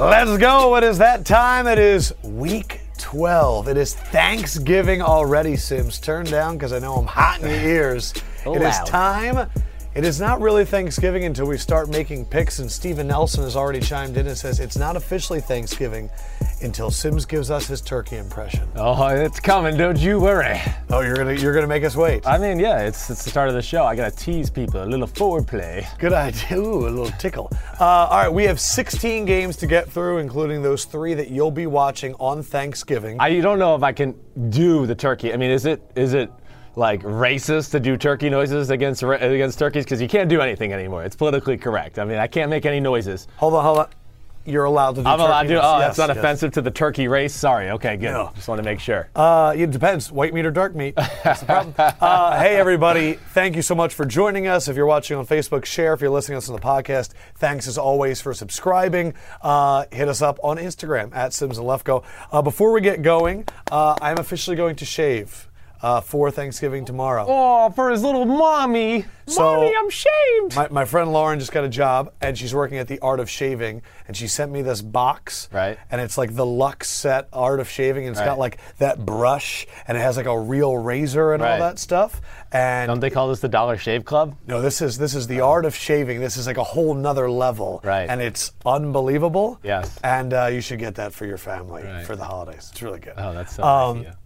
Let's go. It is that time. It is week 12. It is Thanksgiving already, Simms. Turn down because I know I'm hot in your ears. Oh, it is time. It is not really Thanksgiving until we start making picks, and Stephen Nelson has already chimed in and says it's not officially Thanksgiving until Simms gives us his turkey impression. Oh, it's coming. Don't you worry. Oh, you're gonna you're gonna make us wait. I mean, yeah, it's it's the start of the show. I gotta tease people, a little foreplay. Good idea. Ooh, a little tickle. Uh, all right, we have 16 games to get through, including those three that you'll be watching on Thanksgiving. I don't know if I can do the turkey. I mean, is it is it like racist to do turkey noises against against turkeys? Because you can't do anything anymore. It's politically correct. I mean, I can't make any noises. hold on, hold on. You're allowed to do. I'm allowed to. Oh, notes. that's not Yes, yes. offensive to the turkey race. Sorry. Okay, good. No. Just want to make sure. Uh, it depends, white meat or dark meat. That's the problem. uh, hey, everybody! Thank you so much for joining us. If you're watching on Facebook, share. If you're listening to us on the podcast, thanks as always for subscribing. Uh, hit us up on Instagram at Simms and Lefkoe. Uh, before we get going, uh, I'm officially going to shave uh, for Thanksgiving tomorrow. oh, for his little mommy. So- mommy, I'm shamed. My, my friend Lauren just got a job, and she's working at the Art of Shaving, and she sent me this box. Right. And it's like the Lux set Art of Shaving, and it's got like that brush, and it has like a real razor and all Right. that stuff. And don't they call this the Dollar Shave Club? no, this is this is the Art of Shaving. This is like a whole nother level. Right. And it's unbelievable. Yes. And uh, you should get that for your family Right. for the holidays. It's really good. Oh, that's so Um, nice of you.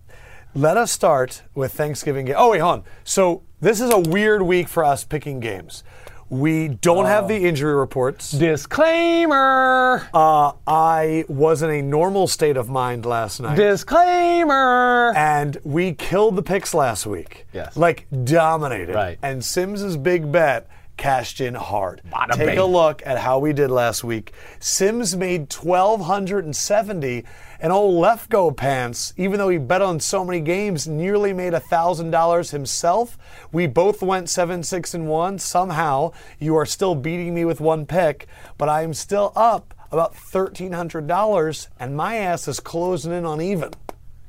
Let us start with Thanksgiving. Ga- oh wait, hold on. So this is a weird week for us picking games. We don't have the injury reports. Disclaimer. Uh, I was in a normal state of mind last night. Disclaimer. and we killed the picks last week. Yes. Like dominated. Right. And Simms's big bet cashed in hard. Bada Take bing. a look at how we did last week. Sims made 1270 and old Lefkoe pants, even though he bet on so many games, nearly made $1,000 himself. We both went 7 6 and 1. Somehow you are still beating me with one pick, but I am still up about $1,300 and my ass is closing in on even.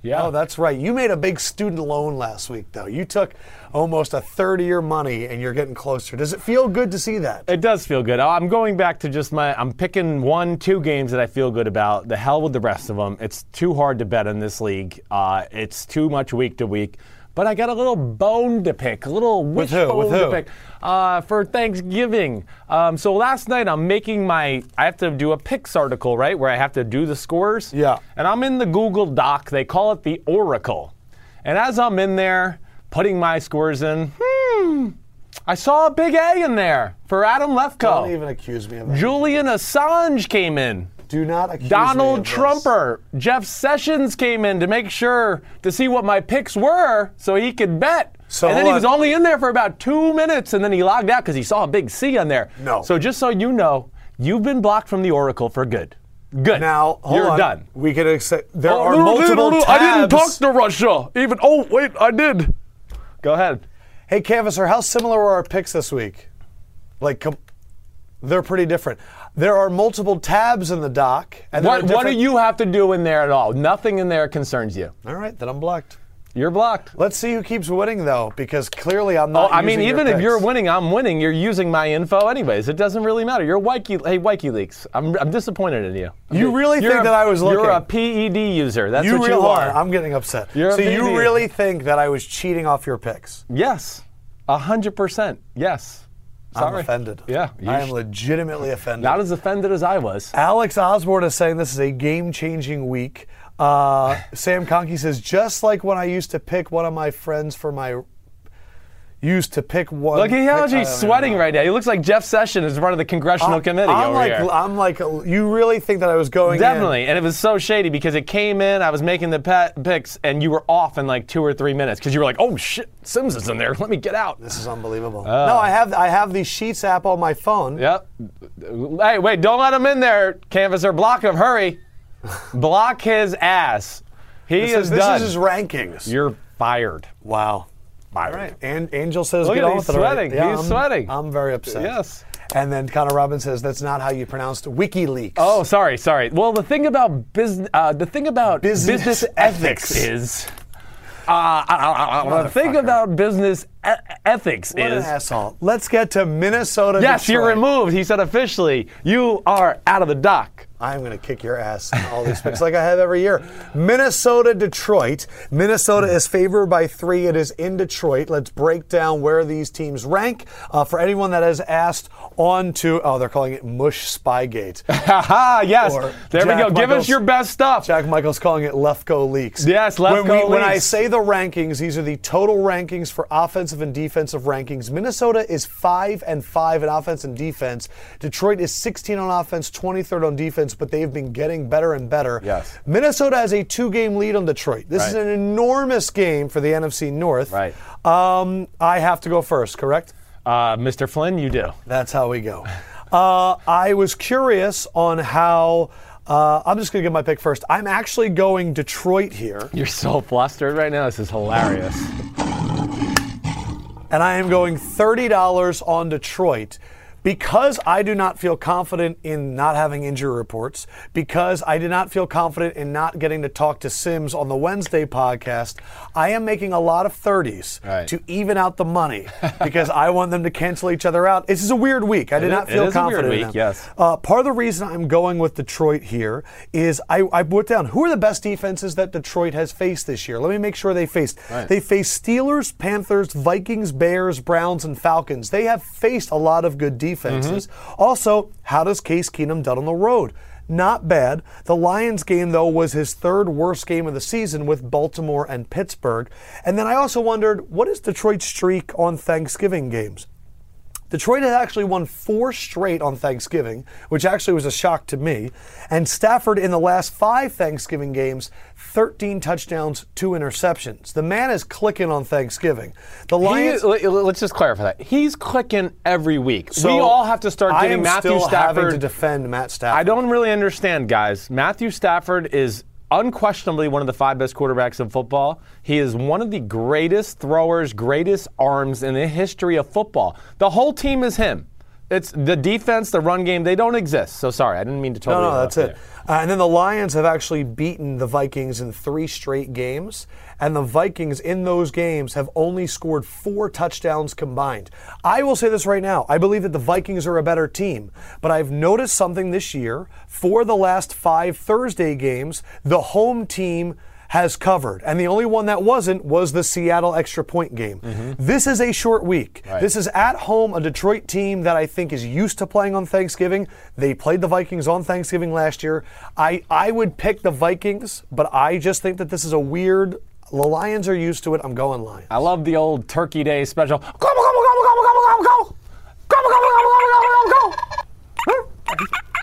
Yeah. Oh, that's right. You made a big student loan last week, though. You took almost a third of your money and you're getting closer. Does it feel good to see that? It does feel good. I'm going back to just my. I'm picking one, two games that I feel good about. The hell with the rest of them. It's too hard to bet in this league. Uh, it's too much week to week. But I got a little bone to pick, a little wishbone who? With to pick uh, for Thanksgiving. Um, so last night I'm making my. I have to do a picks article, right, where I have to do the scores. Yeah. And I'm in the Google Doc. They call it the Oracle. And as I'm in there putting my scores in, hmm, I saw a big A in there for Adam Lefkoe. Don't even accuse me of that. Julian Assange came in. Do not accuse me Donald. Trumper. Jeff Sessions came in to make sure to see what my picks were so he could bet. So and then he was only in there for about two minutes and then he logged out because he saw a big C on there. No. So just so you know, you've been blocked from the Oracle for good. Good. Now, hold You're on. done. We can accept. There Oh, are no, multiple no, no, tabs. I didn't talk to Russia. Even oh wait, I did. Go ahead. Hey, Canvasser, how similar were our picks this week? Like, com- they're pretty different. There are multiple tabs in the doc. And What are what do you have to do in there at all? Nothing in there concerns you. All right, then I'm blocked. You're blocked. Let's see who keeps winning, though, because clearly I'm Oh, not. I mean, even if you're winning, I'm winning. You're using my info anyways. It doesn't really matter. You're Wiki, hey WikiLeaks. I'm, I'm disappointed in you. You really think a- that I was looking? You're a PED user. That's You what you are. I'm getting upset. You're so you really think that I was cheating off your picks? yes, a hundred percent. Yes. I'm offended. Yeah, I am legitimately offended. Not as offended as I was. Alex Osborne is saying this is a game-changing week. Uh, Sam Conkey says just like when I used to pick one of my friends for my used to pick one. Look at how he's sweating right now. He looks like Jeff Sessions is part of the congressional committee I'm over like, here. I'm like, you really think that I was going in? Definitely, and it was so shady because it came in. I was making the pet picks, and you were off in like two or three minutes because you were like, "Oh shit, Simms is in there. Let me get out." This is unbelievable. Uh. no, I have I have the Sheets app on my phone. Yep. Hey, wait! Don't let him in there, Canvasser. Block him. Hurry. Block his ass. He This, is is, this done. is his rankings. You're fired. wow. Fired. All right. And Angel says, Look get on with he's it. Yeah, He's I'm- sweating. I'm very upset. Yes. And then Connor Robbins says that's not how you pronounced WikiLeaks. Oh, sorry, sorry. Well, the thing about business, uh, the thing about Business ethics ethics. is, uh, uh, uh, uh, the thing about business e- ethics what an is. asshole. Let's get to Minnesota. Yes, you're removed. He said officially, you are out of the dock. I'm going to kick your ass in all these picks like I have every year. Minnesota, Detroit. Minnesota is favored by three. It is in Detroit. Let's break down where these teams rank. Uh, for anyone that has asked on to, oh, they're calling it Mush Spygate. Yes. Or There we Jack go. Give us your best stuff. Jack Michael's calling it Lefkoe Leaks. Yes, when, Lefkoe we- when I say the rankings, these are the total rankings for offensive and defensive rankings. Minnesota is five and five in offense and defense. Detroit is 16 on offense, 23rd on defense, but they've been getting better and better. Yes. Minnesota has a two-game lead on Detroit. This is an enormous game for the NFC North. Right. Um, I have to go first, correct? Uh, Mr. Flynn, you do. That's how we go. Uh, I was curious on how. Uh, I'm just going to give my pick first. I'm actually going Detroit here, You're so flustered right now. This is hilarious. and I am going $30 on Detroit. Because I do not feel confident in not having injury reports, because I did not feel confident in not getting to talk to Simms on the Wednesday podcast, I am making a lot of 30s Right. to even out the money because I want them to cancel each other out. This is a weird week. I did It not feel it is a weird confident week, yes. Uh, part of the reason I'm going with Detroit here is I, I put down who are the best defenses that Detroit has faced this year. Let me make sure they faced. Right. They faced Steelers, Panthers, Vikings, Bears, Browns, and Falcons. They have faced a lot of good defenses. Mm-hmm. Also, how does Case Keenum done on the road? Not bad. The Lions game, though, was his third worst game of the season with Baltimore and Pittsburgh. And then I also wondered, what is Detroit's streak on Thanksgiving games? Detroit had actually won four straight on Thanksgiving, which actually was a shock to me. And Stafford, in the last five Thanksgiving games, 13 touchdowns, two interceptions. The man is clicking on Thanksgiving. The Lions. let- let's just clarify that. He's clicking every week. So we all have to start I getting am Matthew still having Stafford. to defend Matt Stafford. I don't really understand, guys. Matthew Stafford is unquestionably one of the five best quarterbacks in football. He is one of the greatest throwers, greatest arms in the history of football. The whole team is him. It's the defense, the run game, they don't exist. So sorry, I didn't mean to totally no, no, that's it. Uh, and then the Lions have actually beaten the Vikings in three straight games. And the Vikings in those games have only scored four touchdowns combined. I will say this right now. I believe that the Vikings are a better team. But I've noticed something this year. For the last five Thursday games, the home team has covered. And the only one that wasn't was the Seattle extra point game. This is a short week. Mm-hmm. Right. This is at home, a Detroit team that I think is used to playing on Thanksgiving. They played the Vikings on Thanksgiving last year. I, I would pick the Vikings, but I just think that this is a weird. The Lions are used to it. I'm going Lions. I love the old Turkey Day special. Gobble, gobble, gobble, gobble, gobble, gobble, gobble. Gobble, gobble, gobble, gobble, gobble, gobble.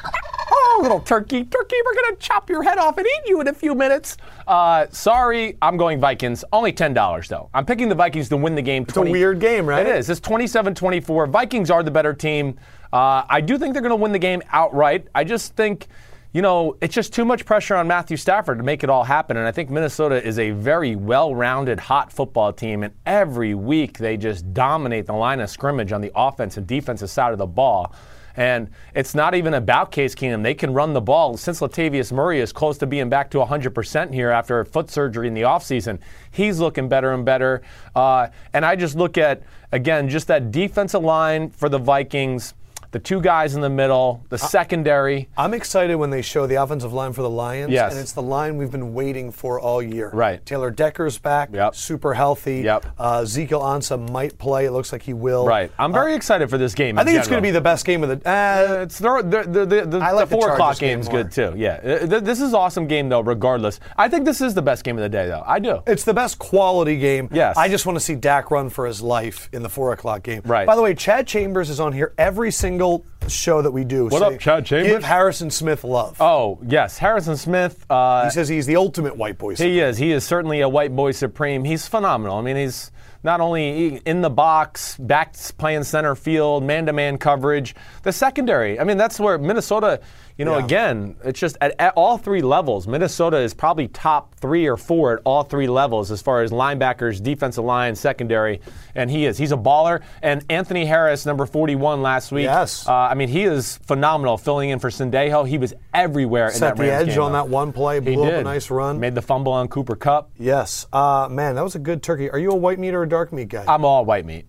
Oh, little turkey, turkey, we're gonna chop your head off and eat you in a few minutes. Uh, sorry, I'm going Vikings. Only ten dollars though. I'm picking the Vikings to win the game. It's a weird game, right? It is. It's 27-24. Vikings are the better team. Uh, I do think they're gonna win the game outright. I just think. You know, it's just too much pressure on Matthew Stafford to make it all happen. And I think Minnesota is a very well rounded, hot football team. And every week they just dominate the line of scrimmage on the offense and defensive side of the ball. And it's not even about Case Keenum. They can run the ball. Since Latavius Murray is close to being back to 100% here after foot surgery in the offseason, he's looking better and better. Uh, and I just look at, again, just that defensive line for the Vikings, the two guys in the middle, the secondary. I'm excited when they show the offensive line for the Lions, Yes. and it's the line we've been waiting for all year. Right. Taylor Decker's back, Yep. super healthy. Yep. Uh, Ezekiel Ansah might play. It looks like he will. Right. I'm very excited for this game. I think it's going to be the best game of the. Uh, It's the, the, the, the, like the the four o'clock Chargers game game's more. good too. Yeah, Uh, th- this is awesome game though. Regardless, I think this is the best game of the day though. I do. It's the best quality game. Yes. I just want to see Dak run for his life in the four o'clock game. Right. By the way, Chad Chambers is on here every single single show that we do. What up, Chad Chambers? Give Harrison Smith love. Oh yes, Harrison Smith. Uh, he says he's the ultimate white boy. He is. He is certainly a white boy supreme. He's phenomenal. I mean, he's not only in the box, back playing center field, man-to-man coverage. The secondary. I mean, that's where Minnesota. You know, Yeah. again, it's just at, at all three levels. Minnesota is probably top three or four at all three levels as far as linebackers, defensive line, secondary, and he is. He's a baller. And Anthony Harris, number 41 last week. Yes. Uh, I mean, he is phenomenal filling in for Sendejo. He was everywhere in Set that the Rams edge game, on though. that one play, He blew up did. a nice run. Made the fumble on Cooper Kupp. yes. Uh, man, that was a good turkey. Are you a white meat or a dark meat guy? I'm all white meat,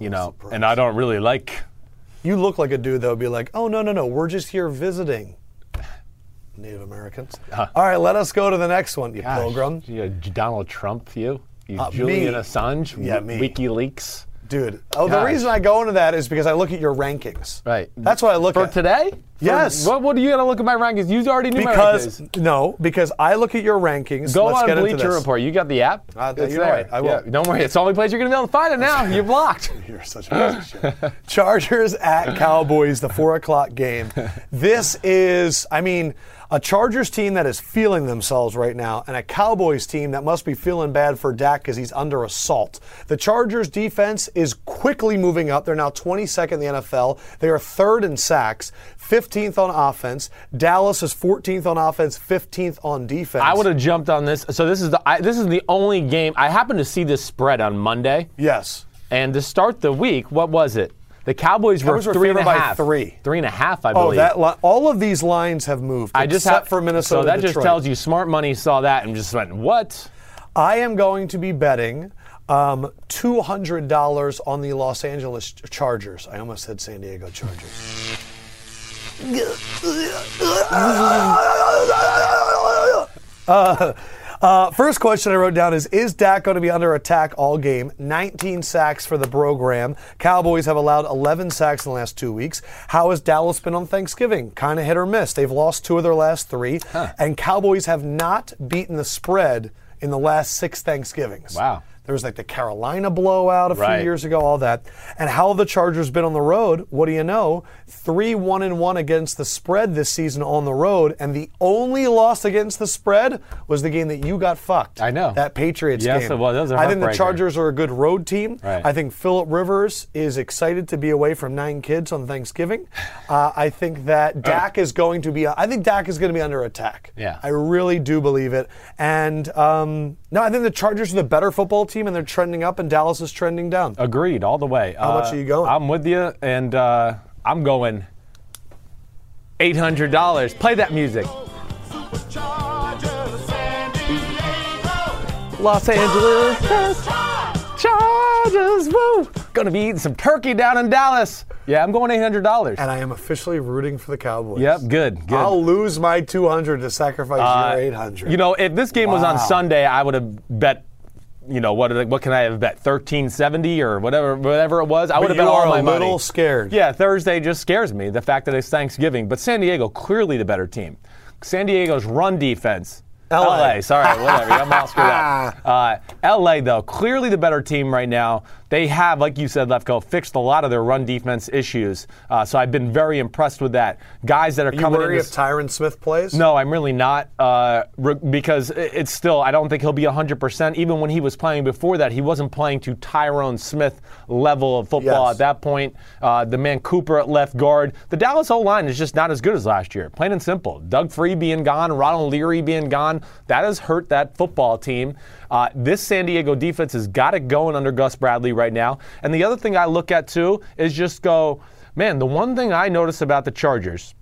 you know, and I don't really like. you look like a dude that would be like, oh, no, no, no, we're just here visiting. Native Americans. All right, let us go to the next one, you Gosh, pilgrim. You Donald Trump, you? You Uh, Julian me. Assange? Yeah, W- me. WikiLeaks? Dude. Oh, the reason I go into that is because I look at your rankings. Right. That's what I look For at. today? For- Yes. what, what do you got to look at my rankings? You already knew Because my rankings. no, because I look at your rankings. Go Let's on get into Bleacher. Report. You got the app? Uh, It's you're there. right. I will. Yeah, don't worry. It's the only place you're going to be able to find it now. You're blocked. You're such a piece of shit. Chargers at Cowboys, the four o'clock game. This is, I mean, a Chargers team that is feeling themselves right now, and a Cowboys team that must be feeling bad for Dak because he's under assault. The Chargers defense is quickly moving up. They're now 22nd in the NFL. They are third in sacks, 15th on offense. Dallas is 14th on offense, 15th on defense. I would have jumped on this. So this is the I, this is the only game I happened to see this spread on Monday, Yes. and to start the week, what was it? The Cowboys, Cowboys were were three and a by half. three. Three and a half, I believe. Oh, believe. that li- all of these lines have moved. I just except have for Minnesota. So that just tells you smart money saw that and just went, what? I am going to be betting um, $200 on the Los Angeles Chargers. I almost said San Diego Chargers. Uh, uh, first question I wrote down is Is Dak going to be under attack all game? 19 sacks for the program. Cowboys have allowed 11 sacks in the last two weeks. How has Dallas been on Thanksgiving? Kind of hit or miss. They've lost two of their last three. And Cowboys have not beaten the spread in the last six Thanksgivings. Wow. There was like the Carolina blowout a few Right. years ago, all that. And how have the Chargers been on the road? What do you know? Three one and one against the spread this season on the road, and the only loss against the spread was the game that you got fucked. I know. that Patriots Yes, game. it was. That was a I think the. Chargers are a good road team. Right. I think Philip Rivers is excited to be away from nine kids on Thanksgiving. Uh, I think that Dak is going to be. I think Dak is going to be under attack. Yeah. I really do believe it. And um, no, I think the Chargers are the better football team, and they're trending up, and Dallas is trending down. Agreed, all the way. How much are you going? I'm with you, and uh, I'm going $800. Play that music. Los Angeles Chargers, woo! Gonna be eating some turkey down in Dallas. Yeah, I'm going $800. And I am officially rooting for the Cowboys. Yep, good, good. I'll lose my 200 to sacrifice Uh, your 800. You know, if this game was on Sunday, I would have bet. You know what? What can I have bet? Thirteen seventy or whatever, whatever it was. I would have bet all my a little scared. Yeah, Thursday just scares me. The fact that it's Thanksgiving, but San Diego clearly the better team. San Diego's run defense. LA. sorry, whatever. I'm all screwed up. Uh, LA though, clearly the better team right now. They have, like you said, Lefkoe, fixed a lot of their run defense issues. Uh, so I've been very impressed with that. Guys that are, Are you coming in. this- if Tyron Smith plays? no, I'm really not, uh, re- because it's still. I don't think he'll be 100%. Even when he was playing before that, he wasn't playing to Tyron Smith level of football Yes. at that point. Uh, the man Cooper at left guard. The Dallas O line is just not as good as last year. Plain and simple. Doug Free being gone, Ronald Leary being gone, that has hurt that football team. Uh, this San Diego defense has got it going under Gus Bradley right now. And the other thing I look at too is just go, man. The one thing I notice about the Chargers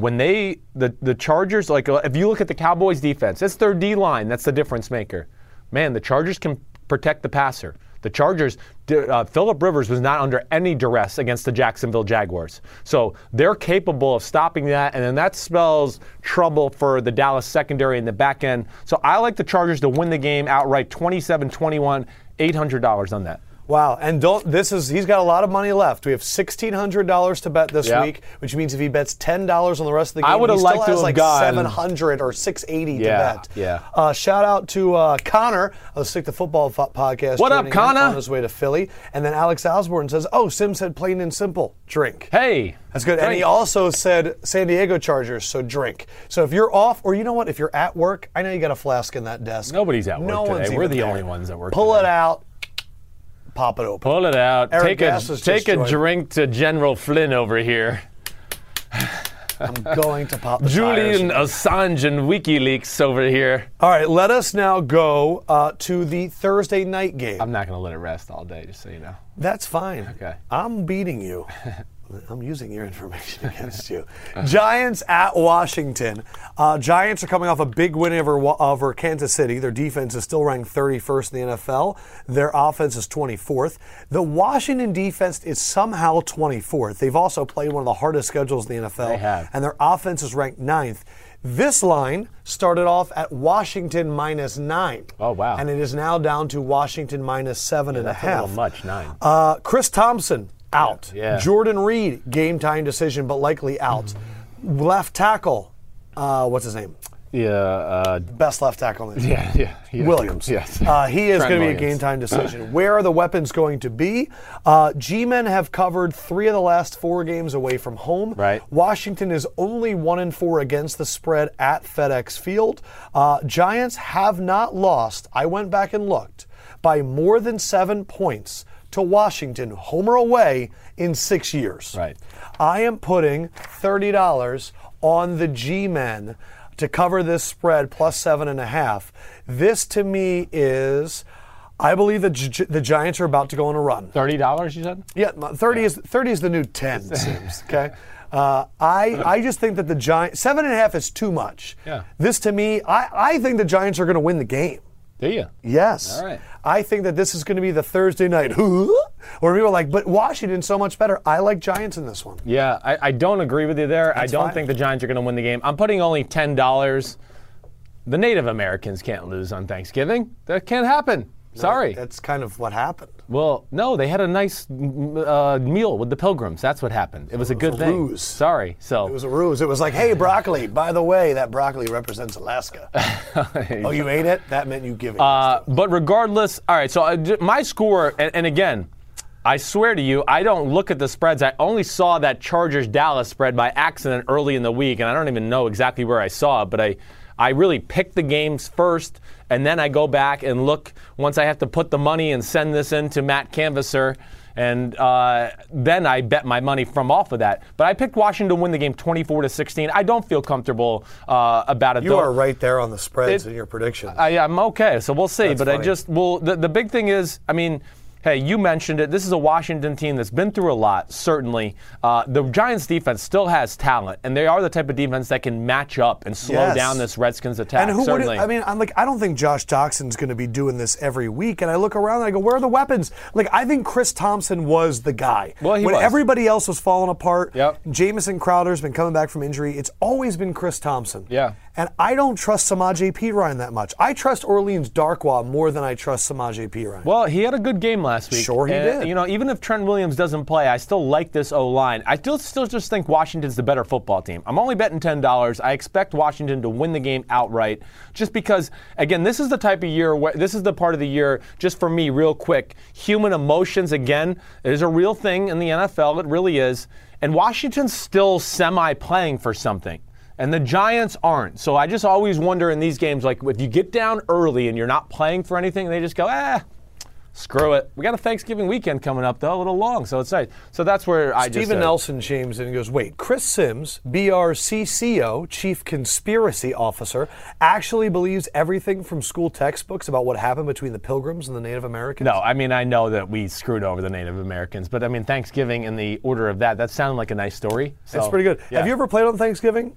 when they the the Chargers like uh, if you look at the Cowboys defense, it's their D line that's the difference maker. Man, the Chargers can protect the passer. The Chargers, uh, Philip Rivers was not under any duress against the Jacksonville Jaguars. So they're capable of stopping that, and then that spells trouble for the Dallas secondary in the back end. So I like the Chargers to win the game outright 27 21, $800 on that. Wow. And don't this is he's got a lot of money left. We have sixteen hundred dollars to bet this Yep. week, which means if he bets ten dollars on the rest of the game, I he still liked to has have like seven hundred or six eighty to bet. yeah. Uh, shout out to uh, Connor of the Stick to Football fo- podcast. What up, Connor? On his way to Philly, and then Alex Osborne says, "Oh, Sim said plain and simple, drink." Hey, That's good. And he also said San Diego Chargers, so drink. So if you're off, or you know what, if you're at work, I know you got a flask in that desk. Nobody's at work no today. We're the there. only ones that work Pull today. it out, pop it open. Pull it out. Eric take Gass a has take just a drink to General Flynn over here. I'm going to pop the tires. Julian Assange and WikiLeaks over here. All right, let us now go uh, to the Thursday night game. I'm not going to let it rest all day, just so you know. That's fine. Okay. I'm beating you. I'm using your information against you. Giants at Washington. Uh, Giants are coming off a big win over, over Kansas City. Their defense is still ranked 31st in the NFL. Their offense is 24th. The Washington defense is somehow 24th. They've also played one of the hardest schedules in the NFL. They have. And their offense is ranked ninth. This line started off at Washington minus nine. Oh, wow. And it is now down to Washington minus seven and a That's a half. little much, nine. Uh, Chris Thompson out. Yeah. Jordan Reed game time decision, but likely out. Left tackle. Uh, what's his name? yeah, uh, Best left tackle in the yeah, yeah, yeah. Williams. Yes. Uh, he is going to be a game time decision. Where are the weapons going to be? Uh, G-men have covered three of the last four games away from home. Right. Washington is only one and four against the spread at FedEx Field. Uh, Giants have not lost. I went back and looked by more than seven points to Washington, home or away, in six years. Right. I am putting thirty dollars on the G-men to cover this spread plus seven and a half. This to me is, I believe the Gi- the Giants are about to go on a run. Thirty dollars, you said? Yeah, thirty is thirty is the new ten. It seems okay. Uh, I I just think that the Giants seven and a half is too much. Yeah. This to me, I I think the Giants are going to win the game. Do you? Yes. All right. I think that this is going to be the Thursday night. Where people are like, but Washington's so much better. I like Giants in this one. Yeah, I, I don't agree with you there. I don't fine. think the Giants are going to win the game. I'm putting only ten dollars. The Native Americans can't lose on Thanksgiving. That can't happen. Sorry. That's kind of what happened. Well, no, they had a nice uh, meal with the Pilgrims. That's what happened. It was a good a thing. ruse. Sorry. So It was a ruse. It was like, hey, broccoli. By the way, that broccoli represents Alaska. oh, you ate it? That meant you give it. Uh, but regardless, all right. So uh, my score, and, and again, I swear to you, I don't look at the spreads. I only saw that Chargers Dallas spread by accident early in the week, and I don't even know exactly where I saw it. But I, I really picked the games first, and then I go back and look once I have to put the money and send this in to Matt Canvasser. And uh, then I bet my money from off of that. But I picked Washington to win the game 24 to 16. I don't feel comfortable uh, about it. you though. are right there on the spreads It- in your prediction. I, I'm okay, so we'll see. That's but I just well, the, the big thing is, I mean, hey, you mentioned it. This is a Washington team that's been through a lot. Certainly, uh, the Giants' defense still has talent, and they are the type of defense that can match up and slow Yes. down this Redskins attack. and who would? certainly. I mean, I'm like, I don't think Josh Doctson's going to be doing this every week. And I look around and I go, where are the weapons? Like, I think Chris Thompson was the guy. Well, he when was. everybody else was falling apart. Yep. Jamison Crowder's been coming back from injury. It's always been Chris Thompson. Yeah. And I don't trust Samaje Perine that much. I trust Orleans Darkwa more than I trust Samaje Perine. Well, he had a good game last week. Sure he And, did. You know, even if Trent Williams doesn't play, I still like this O line. I still still just think Washington's the better football team. I'm only betting ten dollars. I expect Washington to win the game outright, just because. Again, this is the type of year where this is the part of the year. Just for me, real quick, human emotions again is a real thing in the NFL. It really is. And Washington's still semi playing for something. And the Giants aren't. So I just always wonder in these games, like if you get down early and you're not playing for anything, they just go, ah, screw it. We got a Thanksgiving weekend coming up, though, a little long, so it's nice. So that's where I just. Stephen uh, Nelson chimes in and goes, Wait, Chris Simms, BRCCO, Chief Conspiracy Officer, actually believes everything from school textbooks about what happened between the Pilgrims and the Native Americans? No, I mean, I know that we screwed over the Native Americans, but I mean, Thanksgiving and the order of that, that sounded like a nice story. That's pretty good. yeah. Have you ever played on Thanksgiving?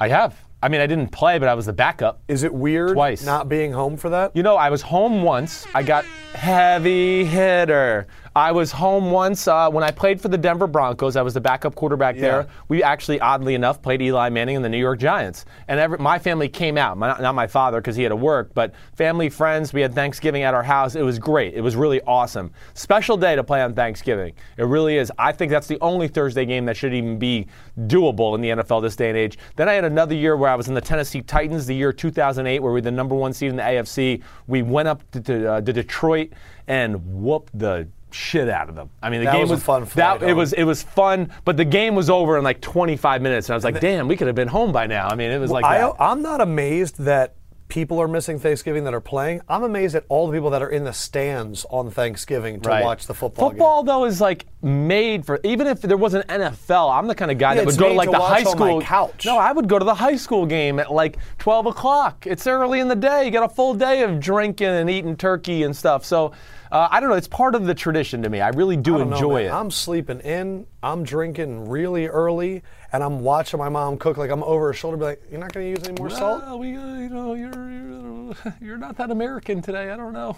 I have. I mean, I didn't play, but I was the backup. Is it weird Twice. not being home for that? You know, I was home once. I got heavy hitter. I was home once uh, when I played for the Denver Broncos. I was the backup quarterback Yeah. there. We actually, oddly enough, played Eli Manning and the New York Giants. And every, my family came out. My, not my father because he had to work, but family, friends. We had Thanksgiving at our house. It was great. It was really awesome. Special day to play on Thanksgiving. It really is. I think that's the only Thursday game that should even be doable in the NFL this day and age. Then I had another year where I was in the Tennessee Titans, the year 2008, where we were the number one seed in the AFC. We went up to, to, uh, to Detroit and whooped the shit out of them. I mean, the That game was was fun That it was it was fun, but the game was over in like 25 minutes, and I was like, damn, we could have been home by now. I mean, it was like I, that. I'm not amazed that people are missing Thanksgiving that are playing. I'm amazed at all the people that are in the stands on Thanksgiving to Right. watch the football, Football though is like made for even if there was an NFL, I'm the kind of guy Yeah, that would go to like to the high on my school couch. No, I would go to the high school game at like 12 o'clock. It's early in the day. You got a full day of drinking and eating turkey and stuff. So uh, I don't know. It's part of the tradition to me. I really do I don't know, enjoy it. I'm sleeping in. I'm drinking really early, and I'm watching my mom cook. Like I'm over her shoulder, be like, "You're not going to use any more salt." Well, we, uh, you know, you're, you're you're not that American today. I don't know.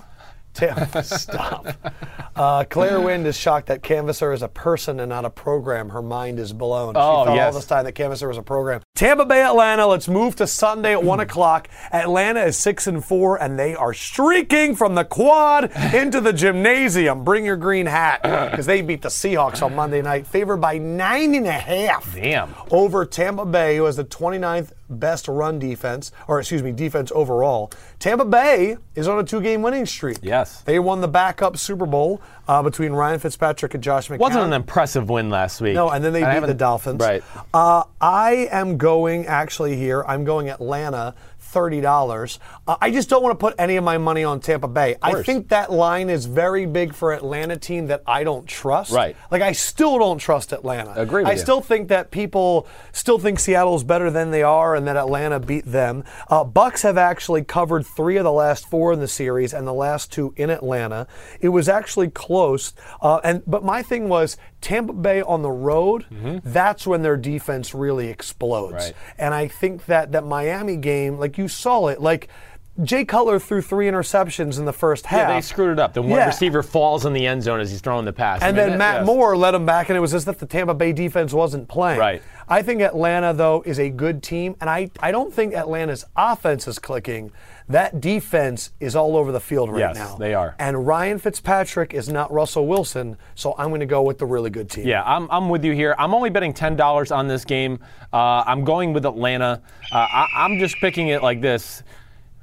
Damn, stop. Uh, Claire Wind is shocked that Canvasser is a person and not a program. Her mind is blown. Oh, she thought all this time that Canvasser was a program. Tampa Bay, Atlanta. Let's move to Sunday at one o'clock. Atlanta is six and four, and they are streaking from the quad into the gymnasium. Bring your green hat because they beat the Seahawks on Monday night, favored by nine and a half. Damn. Over Tampa Bay, who has the 29th best run defense, or excuse me, defense overall. Tampa Bay is on a two-game winning streak. Yes. They won the backup Super Bowl uh, between Ryan Fitzpatrick and Josh McCown. Wasn't an impressive win last week. No, and then they I beat the Dolphins. Right. Uh, I am going actually here. I'm going Atlanta. Thirty dollars. Uh, I just don't want to put any of my money on Tampa Bay. I think that line is very big for Atlanta team that I don't trust. Right. Like I still don't trust Atlanta. Agree with I you. still think that people still think Seattle's better than they are, and that Atlanta beat them. Uh, Bucks have actually covered three of the last four in the series, and the last two in Atlanta. It was actually close. Uh, and but my thing was Tampa Bay on the road. That's when their defense really explodes. Mm-hmm. Right. And I think that that Miami game, like you saw it, like. Jay Cutler threw three interceptions in the first half. Yeah, they screwed it up. The one Yeah. receiver falls in the end zone as he's throwing the pass. I And mean, then that- Matt yes. Moore led him back, and it was as if the Tampa Bay defense wasn't playing. Right. I think Atlanta, though, is a good team, and I, I don't think Atlanta's offense is clicking. That defense is all over the field right Yes, now. they are. And Ryan Fitzpatrick is not Russell Wilson, so I'm going to go with the really good team. Yeah, I'm, I'm with you here. I'm only betting ten dollars on this game. Uh, I'm going with Atlanta. Uh, I, I'm just picking it like this.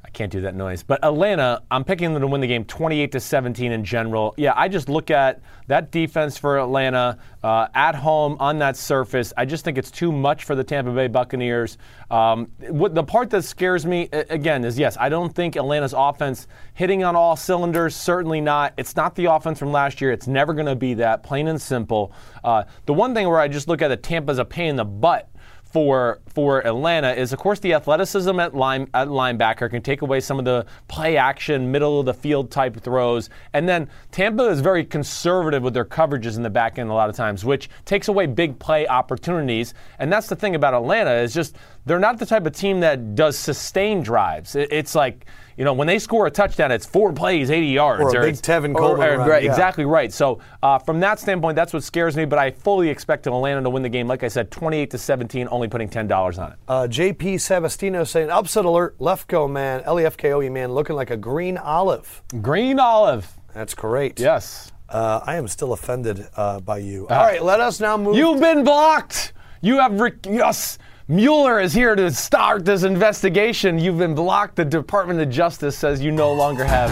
I can't do that noise, but Atlanta. I'm picking them to win the game, 28 to 17 in general. Yeah, I just look at that defense for Atlanta uh, at home on that surface. I just think it's too much for the Tampa Bay Buccaneers. Um, what the part that scares me again is yes, I don't think Atlanta's offense hitting on all cylinders. Certainly not. It's not the offense from last year. It's never going to be that. Plain and simple. Uh, the one thing where I just look at it, Tampa's a pain in the butt for for Atlanta is, of course, the athleticism at line at linebacker can take away some of the play action, middle of the field type throws, and then Tampa is very conservative with their coverages in the back end a lot of times, which takes away big play opportunities. And that's the thing about Atlanta is just they're not the type of team that does sustained drives. It- it's like. You know, when they score a touchdown, it's four plays, 80 yards. Or a big Tevin Coleman or- run, right, yeah. exactly right. So uh, from that standpoint, that's what scares me. But I fully expect Atlanta to win the game. Like I said, 28 to 17, only putting $10 on it. Uh, JP Sebastino saying, upset alert, Lefkoe man, L-E-F-K-O-E E man, looking like a green olive. Green olive. That's great. Yes. Uh, I am still offended uh, by you. All right, let us now move. You've been blocked. You have. Re- yes. Mueller is here to start this investigation. You've been blocked. The Department of Justice says you no longer have.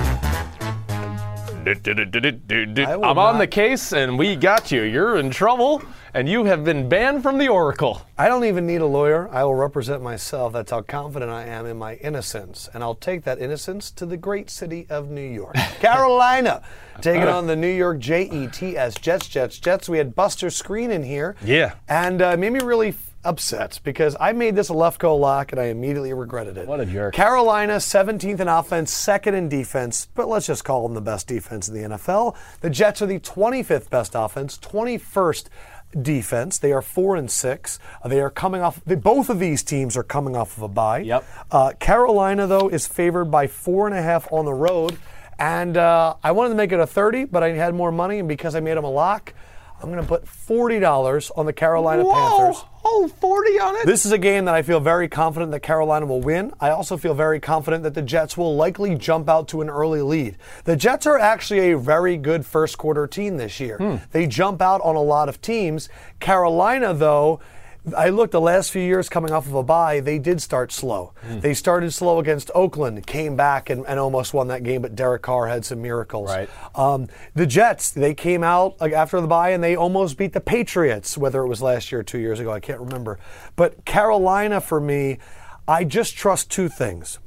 I'm on not- the case and we got you. You're in trouble and you have been banned from the Oracle. I don't even need a lawyer. I will represent myself. That's how confident I am in my innocence. And I'll take that innocence to the great city of New York. Carolina taking on the New York Jets, Jets, Jets, Jets. We had Buster Skrine in here. Yeah. And uh, made me really f- upset because I made this a Lefkoe lock and I immediately regretted it. What a jerk. Carolina, 17th in offense, second in defense, but let's just call them the best defense in the NFL. The Jets are the 25th best offense, 21st defense. They are four and six. Uh, They are coming off. They, both of these teams are coming off of a bye. Yep. Uh, Carolina though is favored by four and a half on the road, and uh, I wanted to make it a 30, but I had more money, and because I made them a lock, I'm going to put $40 on the Carolina Panthers. Oh, 40 on it? This is a game that I feel very confident that Carolina will win. I also feel very confident that the Jets will likely jump out to an early lead. The Jets are actually a very good first quarter team this year. Hmm. They jump out on a lot of teams. Carolina, though, I looked the last few years coming off of a bye, they did start slow. They started slow against Oakland, came back and, and almost won that game, but Derek Carr had some miracles. Right. Um, the Jets, they came out after the bye and they almost beat the Patriots, whether it was last year or two years ago, I can't remember. But Carolina, for me, I just trust two things.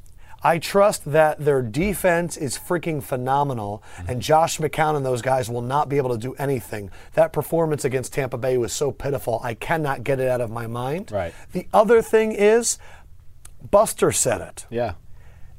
I trust that their defense is freaking phenomenal, and mm-hmm. Josh McCown and those guys will not be able to do anything. That performance against Tampa Bay was so pitiful, I cannot get it out of my mind. Right. The other thing is, Buster said it. Yeah.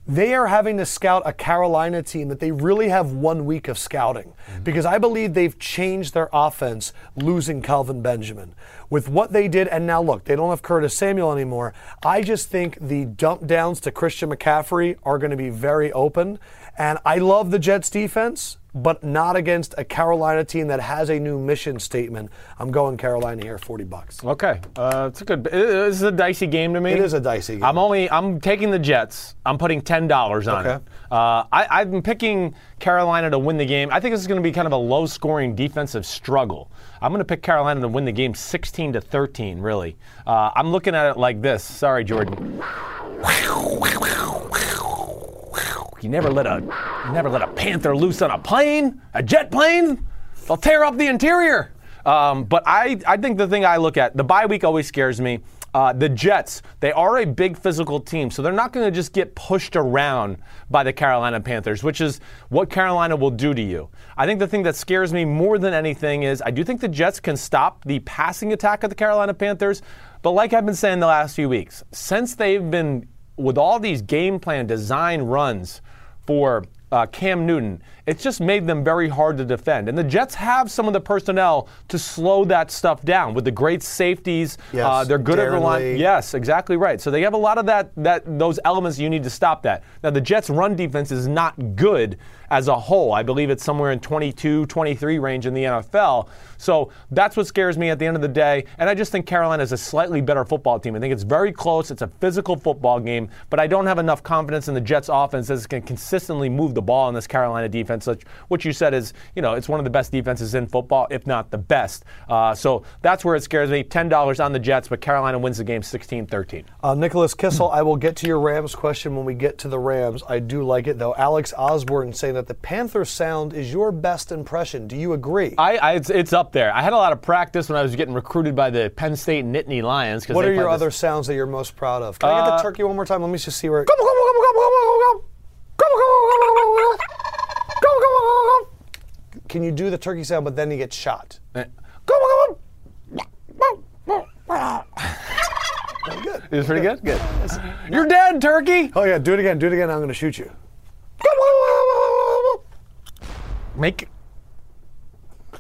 They are having to scout a Carolina team that they really have one week of scouting mm-hmm. because I believe they've changed their offense losing Kelvin Benjamin. With what they did, and now look, they don't have Curtis Samuel anymore. I just think the dump downs to Christian McCaffrey are going to be very open. And I love the Jets defense, but not against a Carolina team that has a new mission statement. I'm going Carolina here, 40 bucks. Okay, uh, it's a good. This is a dicey game to me. It is a dicey game. I'm only. I'm taking the Jets. I'm putting ten dollars on Okay. it. Uh, I, I'm picking Carolina to win the game. I think this is going to be kind of a low-scoring defensive struggle. I'm going to pick Carolina to win the game, 16 to 13. Really, uh, I'm looking at it like this. Sorry, Jordan. You never let a never let a panther loose on a plane, a jet plane. They'll tear up the interior. Um, but I, I think the thing I look at, the bye week always scares me. Uh, the Jets, they are a big physical team, so they're not going to just get pushed around by the Carolina Panthers, which is what Carolina will do to you. I think the thing that scares me more than anything is I do think the Jets can stop the passing attack of the Carolina Panthers, but like I've been saying the last few weeks, since they've been with all these game plan design runs for uh, Cam Newton, it's just made them very hard to defend. And the Jets have some of the personnel to slow that stuff down with the great safeties. Yes, uh, they're good at relying. Lee. Yes, exactly right. So they have a lot of that that those elements you need to stop that. Now the Jets run defense is not good as a whole. I believe it's somewhere in 22, 23 range in the NFL. So that's what scares me at the end of the day. And I just think Carolina is a slightly better football team. I think it's very close. It's a physical football game, but I don't have enough confidence in the Jets offense that it can consistently move the ball in this Carolina defense. Which, what you said is, you know, it's one of the best defenses in football, if not the best. Uh, so that's where it scares me. $10 on the Jets, but Carolina wins the game 16 13. Uh, Nicholas Kissel, I will get to your Rams question when we get to the Rams. I do like it though. Alex Osborne saying that the Panther sound is your best impression. Do you agree? I, I it's, it's up there. I had a lot of practice when I was getting recruited by the Penn State Nittany Lions. what are your play this- other sounds that you're most proud of? Can I get the Uh, turkey one more time? Let me just see where. Can you do the turkey sound, but then you get shot? Eh, Good. It was pretty good. Good. You're dead, turkey. Oh yeah, do it again. Do it again. I'm going to shoot you. Make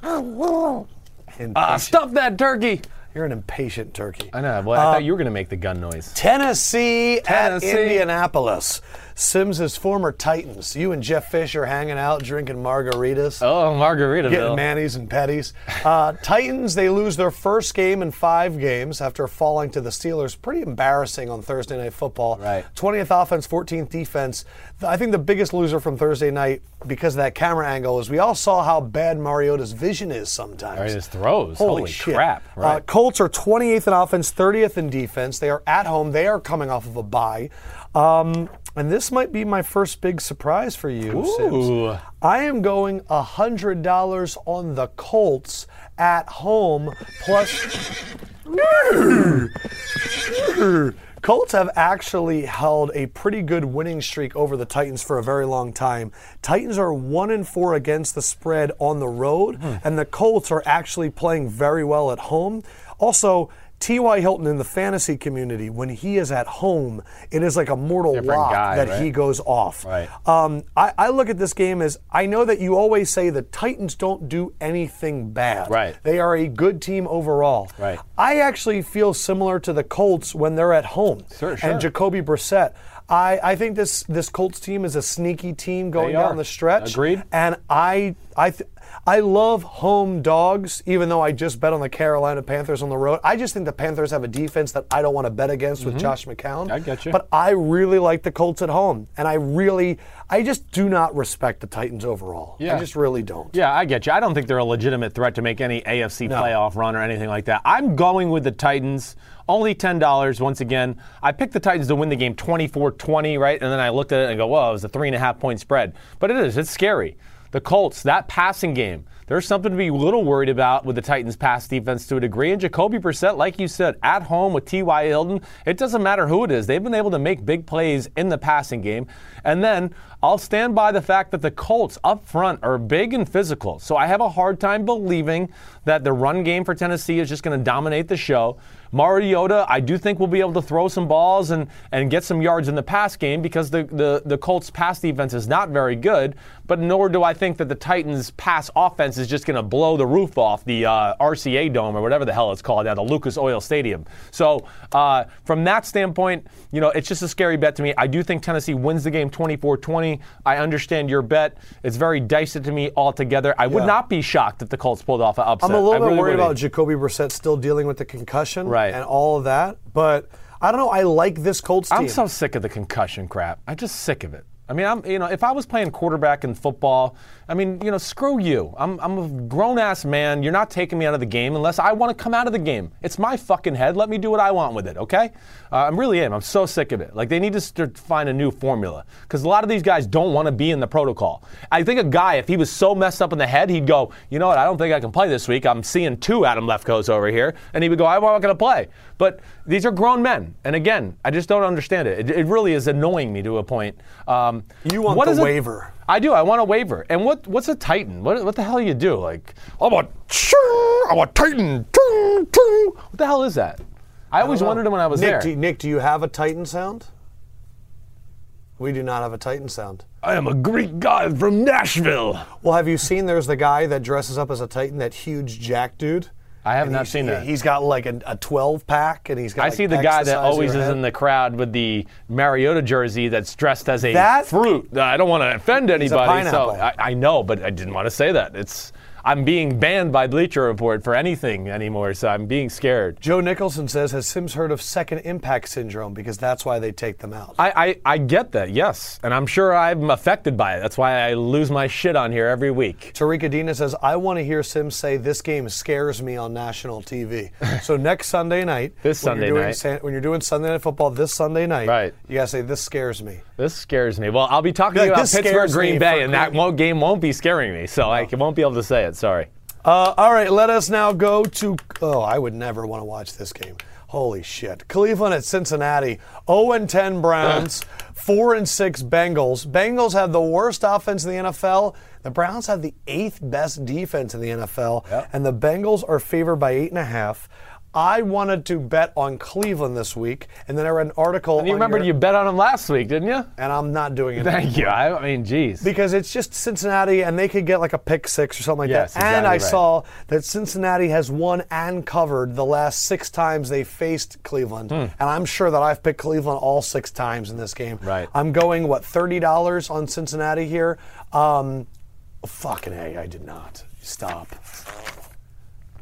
Impatient. uh, stuff that turkey. You're an impatient turkey. I know. Well, I thought you were gonna make the gun noise. Tennessee, Tennessee. at Indianapolis. Simms' is former Titans. You and Jeff Fisher hanging out, drinking margaritas. Oh, Margaritaville. Getting manis and petties. Uh, Titans, they lose their first game in five games after falling to the Steelers. Pretty embarrassing on Thursday Night Football. Right. 20th offense, 14th defense. I think the biggest loser from Thursday night because of that camera angle is we all saw how bad Mariota's vision is sometimes. Right, his throws. Holy, Holy crap. Uh, Colts are 28th in offense, 30th in defense. They are at home. They are coming off of a bye. Um, and this might be my first big surprise for you, Sims. Ooh. I am going $100 on the Colts at home plus. Colts have actually held a pretty good winning streak over the Titans for a very long time. Titans are one and four against the spread on the road, and the Colts are actually playing very well at home. Also, T.Y. Hilton in the fantasy community, when he is at home, it is like a mortal Different lock guy, that right? he goes off. Right. Um, I, I look at this game as I know that you always say the Titans don't do anything bad. Right. They are a good team overall. Right. I actually feel similar to the Colts when they're at home. Sure, sure. And Jacoby Brissett. I, I think this this Colts team is a sneaky team going They down the stretch. Agreed. And I I th- I love home dogs, even though I just bet on the Carolina Panthers on the road. I just think the Panthers have a defense that I don't want to bet against with Josh McCown. Mm-hmm. I get you. But I really like the Colts at home, and I really, I just do not respect the Titans overall. Yeah. I just really don't. Yeah, I get you. I don't think they're a legitimate threat to make any AFC playoff run or anything like that. I'm going with the Titans. Only $10 once again. I picked the Titans to win the game 24 20, right? And then I looked at it and go, well, it was a three and a half point spread. But it is, it's scary. The Colts, that passing game, there's something to be a little worried about with the Titans' pass defense to a degree. And Jacoby Brissett, like you said, at home with T.Y. Hilton, it doesn't matter who it is. They've been able to make big plays in the passing game. And then I'll stand by the fact that the Colts up front are big and physical. So I have a hard time believing that the run game for Tennessee is just going to dominate the show. Mariota, I do think will be able to throw some balls and, and get some yards in the pass game because the, the, the Colts pass defense is not very good, but nor do I think that the Titans pass offense is just going to blow the roof off the uh, RCA Dome or whatever the hell it's called now, the Lucas Oil Stadium. So uh, from that standpoint, you know, it's just a scary bet to me. I do think Tennessee wins the game 24-20. I understand your bet. It's very dicey to me altogether. I would not be shocked if the Colts pulled off an upset. I'm a little I bit really worried wouldn't. about Jacoby Brissett still dealing with the concussion Right. And all of that, but I don't know. I like this Colts team. I'm so sick of the concussion crap. I'm just sick of it. I mean, I'm you know, if I was playing quarterback in football, I mean, you know, screw you. I'm I'm a grown ass man. You're not taking me out of the game unless I want to come out of the game. It's my fucking head. Let me do what I want with it, okay? Uh, I really am. I'm so sick of it. Like they need to start find a new formula because a lot of these guys don't want to be in the protocol. I think a guy, if he was so messed up in the head, he'd go, you know what? I don't think I can play this week. I'm seeing two Adam Lefkoes over here, and he would go, I'm not going to play. But these are grown men, and again, I just don't understand it. It, it really is annoying me to a point. Um, You want what the waiver. I do. I want a waiver. And what what's a Titan? What, what the hell you do? Like, I'm a, I'm a Titan. What the hell is that? I always wondered when I was Nick, there. Do, Nick, do you have a Titan sound? We do not have a Titan sound. I am a Greek god from Nashville. Well, have you seen there's the guy that dresses up as a Titan, that huge jack dude? I have And not seen that. He's got like a, a 12 pack and he's got I like, see the guy that always is in the crowd with the Mariota jersey that's dressed as a That- fruit. I don't want to offend anybody, so I, I know, but I didn't want to say that. It's I'm being banned by Bleacher Report for anything anymore, so I'm being scared. Joe Nicholson says, Has Simms heard of second impact syndrome? Because that's why they take them out. I, I, I get that, yes, and I'm sure I'm affected by it. That's why I lose my shit on here every week. Tarika Dina says, I want to hear Simms say this game scares me on national TV. so next Sunday night, This when you're Sunday doing night. San- when you're doing Sunday Night Football this Sunday night, Right. you got to say, This scares me. This scares me. Well, I'll be talking Like, about Pittsburgh Green Bay, and that Green- won't, game won't be scaring me, so I won't be able to say it. Sorry. Uh, all right, let us now go to. Oh, I would never want to watch this game. Holy shit. Cleveland at Cincinnati. 0 and 10 Browns, 4 and 6 Bengals. Bengals have the worst offense in the NFL. The Browns have the eighth best defense in the NFL. Yep. And the Bengals are favored by 8.5. I wanted to bet on Cleveland this week, and then I read an article. And you on remember your- you bet on them last week, didn't you? And I'm not doing it. Thank you. I, I mean, geez. Because it's just Cincinnati, and they could get like a pick six or something like Yes, that. And I right. saw that Cincinnati has won and covered the last six times they faced Cleveland, and I'm sure that I've picked Cleveland all six times in this game. Hmm. Right. I'm going what thirty dollars on Cincinnati here. Um, fucking a, I did not stop.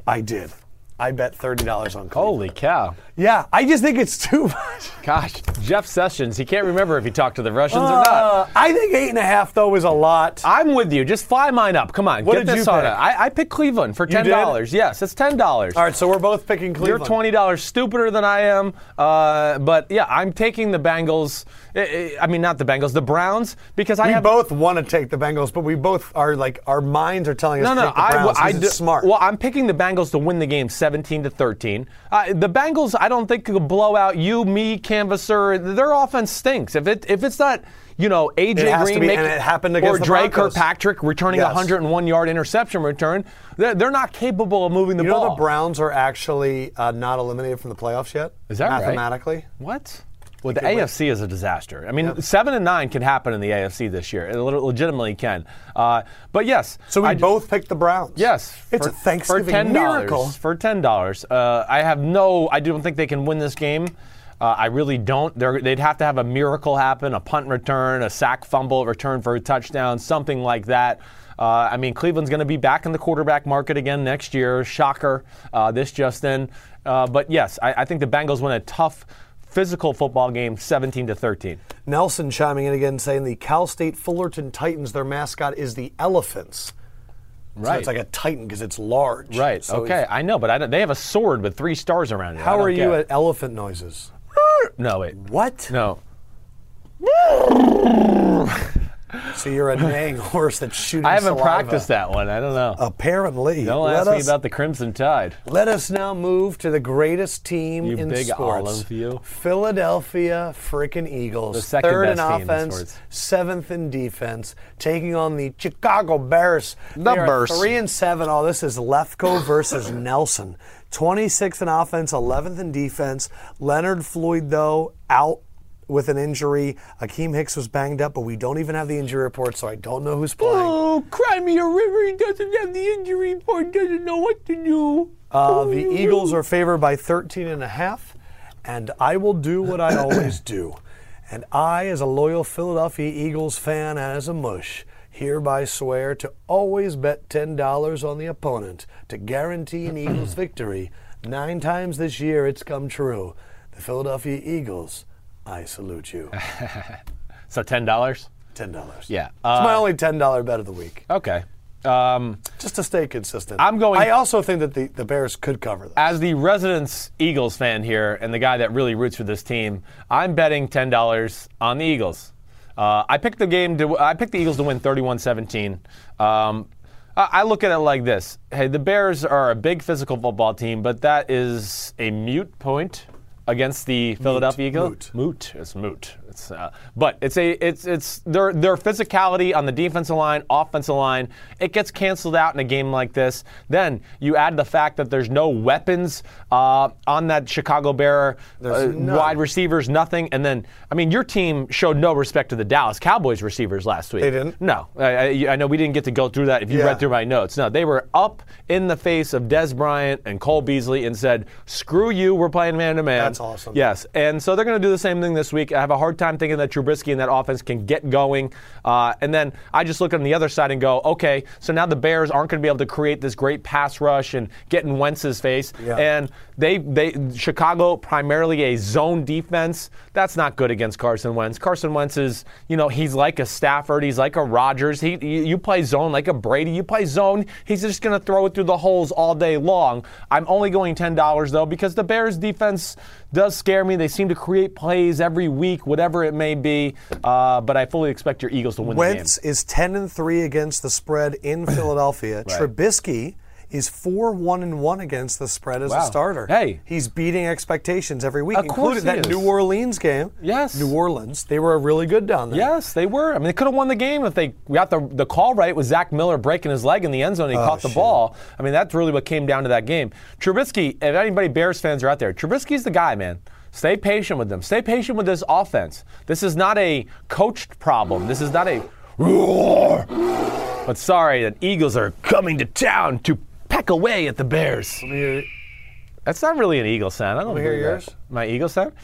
I did. I bet thirty dollars on Cleveland. Holy cow. Yeah, I just think it's too much. Gosh, Jeff Sessions, he can't remember if he talked to the Russians or not. Uh, I think eight and a half though is a lot. I'm with you. Just fly mine up. Come on, What get did this you on pick? I, I picked Cleveland for ten dollars. Yes, it's ten dollars. All right, so we're both picking Cleveland. You're twenty dollars stupider than I am, uh, but yeah, I'm taking the Bengals. I- mean, not the Bengals, the Browns, because I We have both want to take the Bengals, but we both are like our minds are telling us no, to no. take the I, Browns. I do- smart. Well, I'm picking the Bengals to win the game, 17 to 13. Uh, the Bengals, I don't think could blow out you, me, Canvasser. Their offense stinks. If it if it's not. You know, AJ Green be, making, and it happened against or Dre Kirkpatrick returning a Yes. 101 yard interception return. They're, they're not capable of moving the you know ball. the Browns are actually uh, not eliminated from the playoffs yet. Is that right? mathematically? What? Well, the AFC is a disaster. I mean, seven and nine can happen in the AFC this year. It legitimately can. Uh, but yes, So we I- both picked the Browns. Yes, it's for, a Thanksgiving for $10, miracle. For ten dollars, uh, I have no. I don't think they can win this game. Uh, I really don't. They're, they'd have to have a miracle happen, a punt return, a sack fumble return for a touchdown, something like that. Uh, I mean, Cleveland's going to be back in the quarterback market again next year. Shocker, uh, this just in. Uh, but yes, I, I think the Bengals win a tough, physical football game, 17 to 13. Nelson chiming in again, saying the Cal State Fullerton Titans. Their mascot is the Elephants. So Right. it's like a Titan because it's large. Right. So okay. I know, but I don't, they have a sword with three stars around it. How are you at elephant noises? No, wait. What? No. So you're a neighing horse that's shooting. I haven't saliva. practiced that one. I don't know. Apparently, don't let ask me about the Crimson Tide. Let us now move to the greatest team You in big sports. olive, you. Philadelphia freaking Eagles. The second Third in best team in offense, sports. seventh in defense, taking on the Chicago Bears. The Bears. Three and seven. Oh, this is Lefkoe versus Nelson. 26th in offense, 11th in defense. Leonard Floyd, though, out with an injury. Akiem Hicks was banged up, but we don't even have the injury report, so I don't know who's playing. Oh, cry me a river. He doesn't have the injury report. Doesn't know what to do. Uh, the Eagles are favored by 13 and a half, and I will do what I always do. And I, as a loyal Philadelphia Eagles fan and as a mush, hereby swear to always bet $10 on the opponent to guarantee an Eagles victory. Nine times this year it's come true. The Philadelphia Eagles, I salute you. So ten dollars. $10. Yeah. It's my Uh, only $10 bet of the week, Okay. Um, just to stay consistent. I'm going- I also think that the, the Bears could cover that. as the residence Eagles fan here and the guy that really roots for this team, I'm betting ten dollars on the Eagles. Uh, I picked the game to. I picked the Eagles to win 31-17. Um, I look at it like this: Hey, the Bears are a big physical football team, but that is a mute point against the Philadelphia Eagles. Moot. Moot. It's moot. It's, uh, but it's a it's it's their their physicality on the defensive line, offensive line. It gets canceled out in a game like this. Then you add the fact that there's no weapons uh, on that Chicago Bear uh, wide receivers, nothing. And then I mean, your team showed no respect to the Dallas Cowboys receivers last week. They didn't? No, I, I, I know we didn't get to go through that. If you Yeah. read through my notes, no, they were up in the face of Dez Bryant and Cole Beasley and said, "Screw you, we're playing man to man." That's awesome. Yes, and so they're going to do the same thing this week. I have a hard time thinking that Trubisky and that offense can get going. Uh, and then I just look on the other side and go, okay, so now the Bears aren't going to be able to create this great pass rush and get in Wentz's face. Yeah. And they, they, Chicago primarily a zone defense. That's not good against Carson Wentz. Carson Wentz is, you know, he's like a Stafford. He's like a Rodgers. He, you, you play zone like a Brady. You play zone. He's just going to throw it through the holes all day long. I'm only going ten dollars though because the Bears defense does scare me. They seem to create plays every week, whatever it may be. Uh, but I fully expect your Eagles to win Wentz the game. Wentz is 10 and 3 against the spread in Philadelphia. Trubisky is 4 1 and 1 against the spread as Wow. a starter. Hey. He's beating expectations every week, Of including that is. New Orleans game. Yes. New Orleans. They were really good down there. Yes, they were. I mean, they could have won the game if they got the, the call right with Zach Miller breaking his leg in the end zone. And he oh, caught the shit. ball. I mean, that's really what came down to that game. Trubisky, if anybody Bears fans are out there, Trubisky's the guy, man. Stay patient with them. Stay patient with this offense. This is not a coached problem. This is not a roar. But sorry, the Eagles are coming to town to away at the Bears. Let me hear- That's not really an Eagle sound. I don't me hear believe that. yours? My Eagle sound?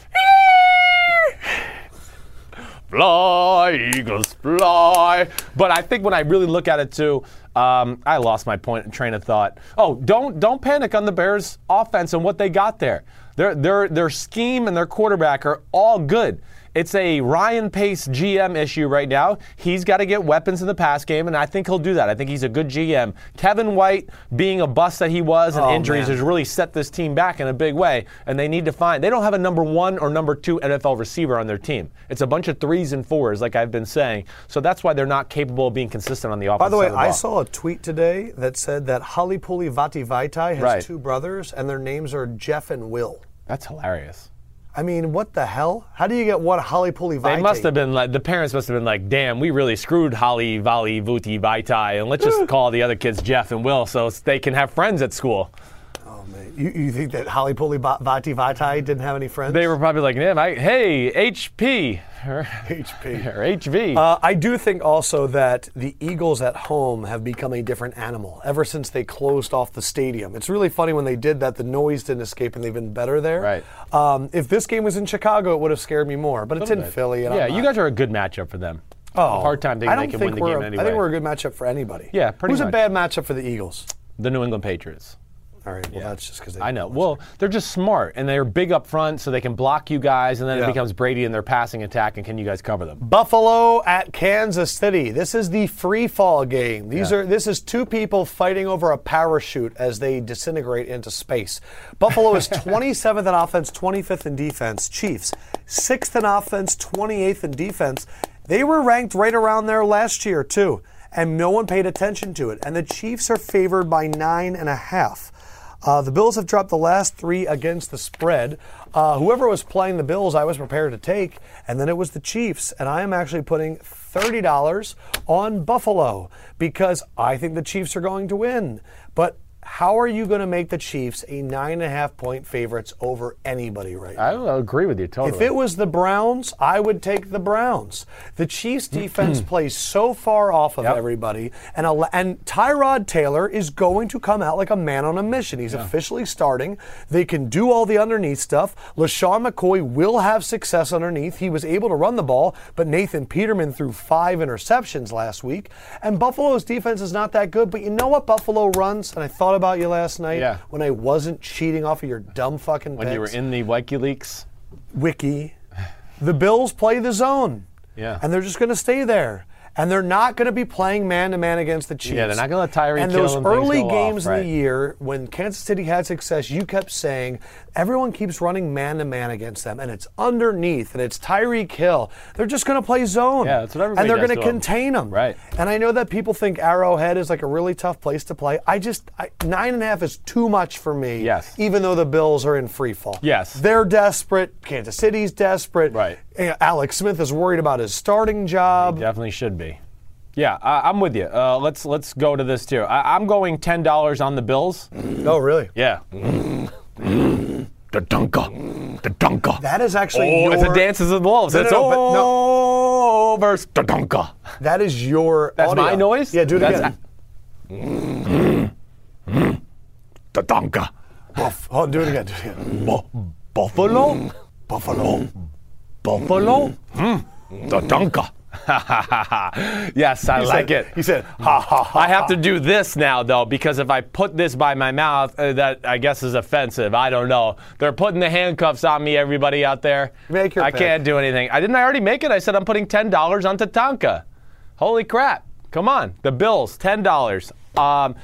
Fly, Eagles, fly. But I think when I really look at it too, um, I lost my point and train of thought. Oh, don't don't panic on the Bears' offense and what they got there. Their their their scheme and their quarterback are all good. It's a Ryan Pace GM issue right now. He's got to get weapons in the pass game, and I think he'll do that. I think he's a good GM. Kevin White, being a bust that he was and Oh, injuries, man. has really set this team back in a big way. And they need to find. They don't have a number one or number two NFL receiver on their team. It's a bunch of threes and fours, like I've been saying. So that's why they're not capable of being consistent on the offense. By the way, of I saw a tweet today that said that Halapoulivaati Vaitai has Right. two brothers, and their names are Jeff and Will. That's hilarious. I mean, what the hell? How do you get one Halipuli Vaitai? They must have been like the parents must have been like, "Damn, we really screwed Holly, Vali, Vuti, Vaitai, and let's just call the other kids Jeff and Will so they can have friends at school." Man. You, you think that Holly Va- Vati Vati didn't have any friends? They were probably like, "Damn, I, hey, HP or HP. or HV." Uh, I do think also that the Eagles at home have become a different animal ever since they closed off the stadium. It's really funny when they did that, the noise didn't escape and they've been better there. Right. Um, if this game was in Chicago, it would have scared me more, but it's in Philly. And yeah, you guys are a good matchup for them. Oh, hard time thinking I they can think win the we're game a- anyway. I think we're a good matchup for anybody. Yeah, pretty Who's much. a bad matchup for the Eagles? The New England Patriots. All right, well, that's just because. I know. Well, they're just smart and they're big up front, so they can block you guys, and then Yeah. it becomes Brady in their passing attack, and can you guys cover them? Buffalo at Kansas City. This is the free fall game. These Yeah. are this is two people fighting over a parachute as they disintegrate into space. Buffalo is 27th in offense, 25th in defense. Chiefs 6th in offense, 28th in defense. They were ranked right around there last year, too, and no one paid attention to it. And the Chiefs are favored by nine and a half. Uh, the Bills have dropped the last three against the spread. Uh, whoever was playing the Bills, I was prepared to take, and then it was the Chiefs. And I am actually putting $30 on Buffalo because I think the Chiefs are going to win. But how are you going to make the Chiefs a nine and a half point favorites over anybody right now? I agree with you totally. If it was the Browns, I would take the Browns. The Chiefs' defense plays so far off of Yep. everybody, and a, and Tyrod Taylor is going to come out like a man on a mission. He's officially starting. They can do all the underneath stuff. LeSean McCoy will have success underneath. He was able to run the ball, but Nathan Peterman threw five interceptions last week. And Buffalo's defense is not that good. But you know what Buffalo runs? And I thought about you last night Yeah. when I wasn't cheating off of your dumb fucking when you were in the WikiLeaks. wiki, the Bills play the zone. Yeah. And they're just going to stay there. And they're not going to be playing man to man against the Chiefs. Yeah, they're not gonna let Tyreek And those and early go off, games in the year, when Kansas City had success, you kept saying everyone keeps running man to man against them, and it's underneath, and it's Tyreek Hill. They're just going to play zone. Yeah, that's what everybody And they're going to contain them. Right. And I know that people think Arrowhead is like a really tough place to play. I just I, nine and a half is too much for me. Yes. Even though the Bills are in free fall. Yes. They're desperate. Kansas City's desperate. Right. Eh, Alex Smith is worried about his starting job. Definitely should be. Yeah, I, I'm with you. Uh, let's let's go to this too. I, I'm going ten dollars on the Bills. Oh, really? Yeah. The Dunka. The Dunka. That is actually Oh, your, it's a Dances with Wolves. No, it's no, no, no. oh the Dunka. That is your. That's audio. my noise? Yeah, do it That's- again. The Dunka. Buff. Oh, do it again. Do it again. Bu- Buffalo. Buffalo. Buffalo. Hmm. The Dunka. yes, I like said, it. He said, ha ha ha. I have to do this now, though, because if I put this by my mouth, uh, that I guess is offensive. I don't know. They're putting the handcuffs on me, everybody out there. Make your I pick. can't do anything. I didn't I already make it. I said I'm putting $10 on Tatanka. Holy crap. Come on. The Bills, $10. Um,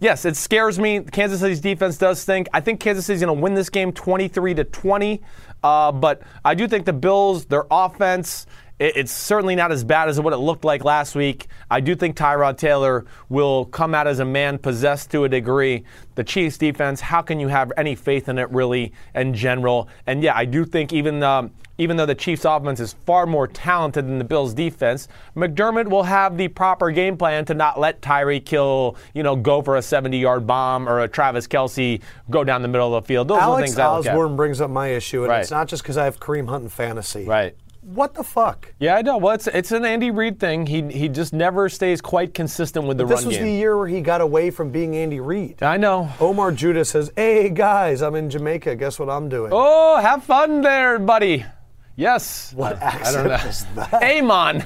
yes, it scares me. Kansas City's defense does stink. I think Kansas City's going to win this game 23 to 20. Uh, but I do think the Bills, their offense, it's certainly not as bad as what it looked like last week. I do think Tyrod Taylor will come out as a man possessed to a degree. The Chiefs defense, how can you have any faith in it really in general? And yeah, I do think even um, even though the Chiefs offense is far more talented than the Bills defense, McDermott will have the proper game plan to not let Tyreek Hill, you know, go for a 70-yard bomb or a Travis Kelce go down the middle of the field. Those are the Alex things I look at. Osborne brings up my issue, and Right. it's not just because I have Kareem Hunt in fantasy. Right. What the fuck? Yeah, I know. Well, it's it's an Andy Reid thing. He he just never stays quite consistent with the running. This run was game. the year where he got away from being Andy Reid. I know. Omar Judah says, "Hey guys, I'm in Jamaica. Guess what I'm doing?" Oh, have fun there, buddy. Yes. What I, accent I don't know. is that? Amon.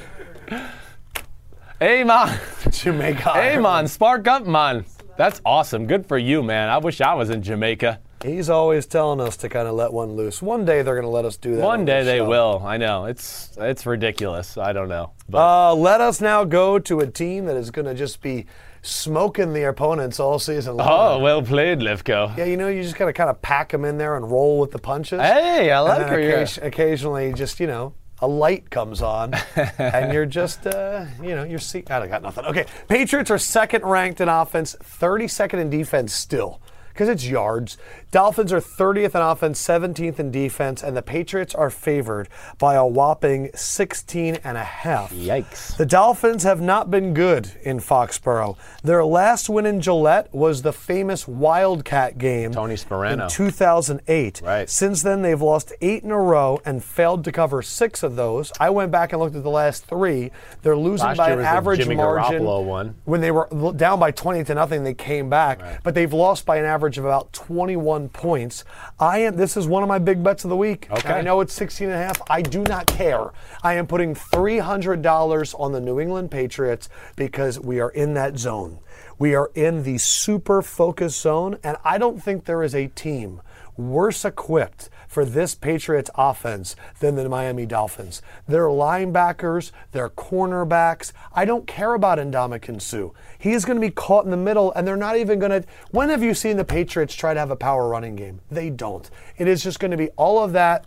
Amon. Jamaica. Amon. Spark up, man. That's awesome. Good for you, man. I wish I was in Jamaica. He's always telling us to kind of let one loose. One day they're going to let us do that. One on day they show. will. I know. It's it's ridiculous. I don't know. But Uh, let us now go to a team that is going to just be smoking the opponents all season long. oh, well played, Lefkoe. Yeah, you know, you just got to kind of pack them in there and roll with the punches. Hey, I like her. occasion- occasionally, just you know, a light comes on, and you're just, uh, you know, you're see. I got nothing. Okay, Patriots are second ranked in offense, 32nd in defense still. Because it's yards. Dolphins are 30th in offense, 17th in defense, and the Patriots are favored by a whopping 16 and a half. Yikes. The Dolphins have not been good in Foxborough. Their last win in Gillette was the famous Wildcat game Tony Sparano. in 2008. Right. Since then, they've lost eight in a row and failed to cover six of those. I went back and looked at the last three. They're losing Last by an average margin. Garoppolo one. When they were down by 20 to nothing, they came back, but they've lost by an average of about 21 points. I am. This is one of my big bets of the week. Okay. I know it's 16 and a half. I do not care. I am putting $300 on the New England Patriots because we are in that zone. We are in the super focus zone, and I don't think there is a team worse equipped for this Patriots offense than the Miami Dolphins. Their linebackers, their cornerbacks. I don't care about Ndamukong Suh. He is going to be caught in the middle, and they're not even going to. When have you seen the Patriots try to have a power running game? They don't. It is just going to be all of that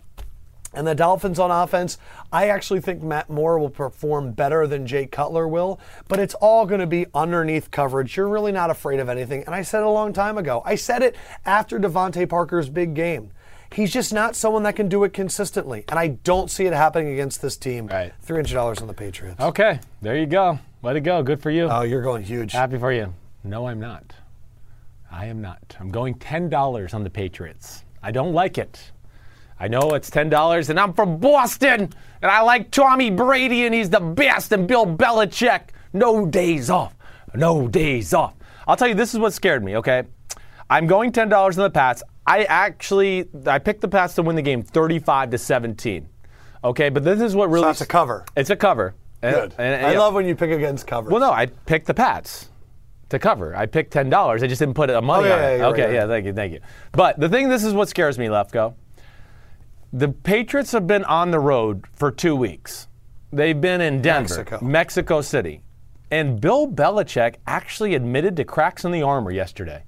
And the Dolphins on offense, I actually think Matt Moore will perform better than Jay Cutler will, but it's all going to be underneath coverage. You're really not afraid of anything. And I said it a long time ago. I said it after DeVante Parker's big game. He's just not someone that can do it consistently. And I don't see it happening against this team. Right. $300 on the Patriots. Okay, there you go. Let it go. Good for you. Oh, you're going huge. Happy for you. No, I'm not. I am not. I'm going $10 on the Patriots. I don't like it. I know it's $10, and I'm from Boston, and I like Tommy Brady, and he's the best, and Bill Belichick. No days off. No days off. I'll tell you, this is what scared me, okay? I'm going $10 on the Pats. I actually, I picked the Pats to win the game 35 to 17. Okay, but this is what really. So that's a cover. It's a cover. Good. and- and- I yeah. love when you pick against coverage. Well, no, I picked the Pats to cover. I picked ten dollars. I just didn't put it a oh, money Oh, yeah, on yeah, it. you're okay, right, yeah, thank you, thank you. But the thing, this is what scares me, Lefkoe. The Patriots have been on the road for two weeks. They've been in Denver, Mexico. Mexico City, and Bill Belichick actually admitted to cracks in the armor yesterday.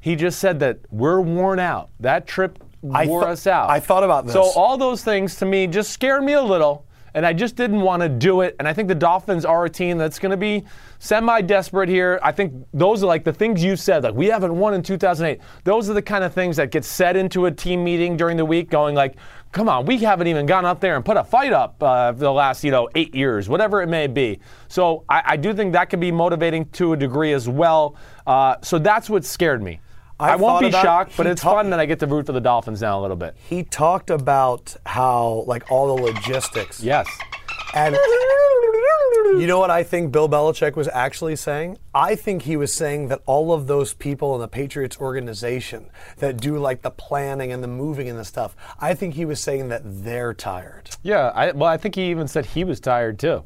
He just said that we're worn out. That trip wore thought- us out. I thought about this. So all those things to me just scared me a little, and I just didn't want to do it. And I think the Dolphins are a team that's going to be semi-desperate here. I think those are like the things you said, like we haven't won in 2008. Those are the kind of things that get said into a team meeting during the week, going like, "Come on, we haven't even gone up there and put a fight up uh, the last, you know, eight years, whatever it may be." So I, I do think that could be motivating to a degree as well. Uh, so that's what scared me. I I, won't be shocked, but it's talk- fun that I get to root for the Dolphins now a little bit. he talked about how, like, all the logistics. Yes. And you know what I think Bill Belichick was actually saying? I think he was saying that all of those people in the Patriots organization that do like the planning and the moving and the stuff, I think he was saying that they're tired. Yeah, I, well, I think he even said he was tired too.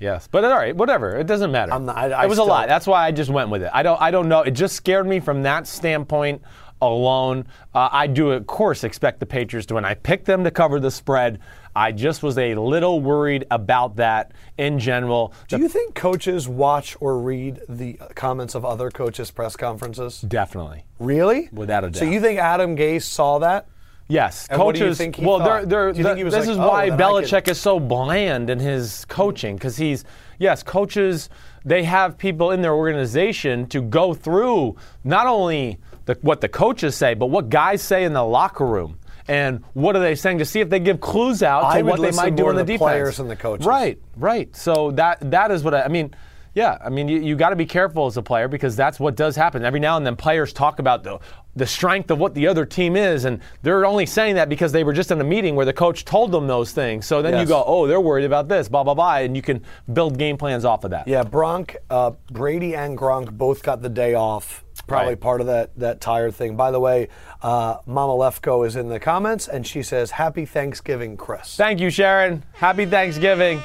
Yes, but all right, whatever. It doesn't matter. I'm not- I- I it was still- a lot. That's why I just went with it. I don't. I don't know. It just scared me from that standpoint alone. Uh, I do, of course, expect the Patriots to win. I picked them to cover the spread. I just was a little worried about that in general. Do you think coaches watch or read the comments of other coaches' press conferences? Definitely. Really? Without a doubt. So you think Adam Gase saw that? Yes, And coaches. what do you think he well, they're, they're, Do you think he was this like, is "Oh, why Belichick is so bland in his coaching because he's yes, coaches. They have people in their organization to go through not only the, what the coaches say, but what guys say in the locker room. And what are they saying to see if they give clues out to I would what they might do in the to the defense? players than the coaches. Right, right. So that that is what I, I mean. Yeah, I mean, you, you got to be careful as a player because that's what does happen. Every now and then, players talk about the, the strength of what the other team is, and they're only saying that because they were just in a meeting where the coach told them those things. So then you go, oh, they're worried about this, blah, blah, blah, and you can build game plans off of that. Yeah, Bronk, uh, Brady and Gronk both got the day off. Probably Right. part of that that tired thing. By the way, uh, Mama Lefkoe is in the comments and she says, "Happy Thanksgiving, Chris." Thank you, Sharon. Happy Thanksgiving.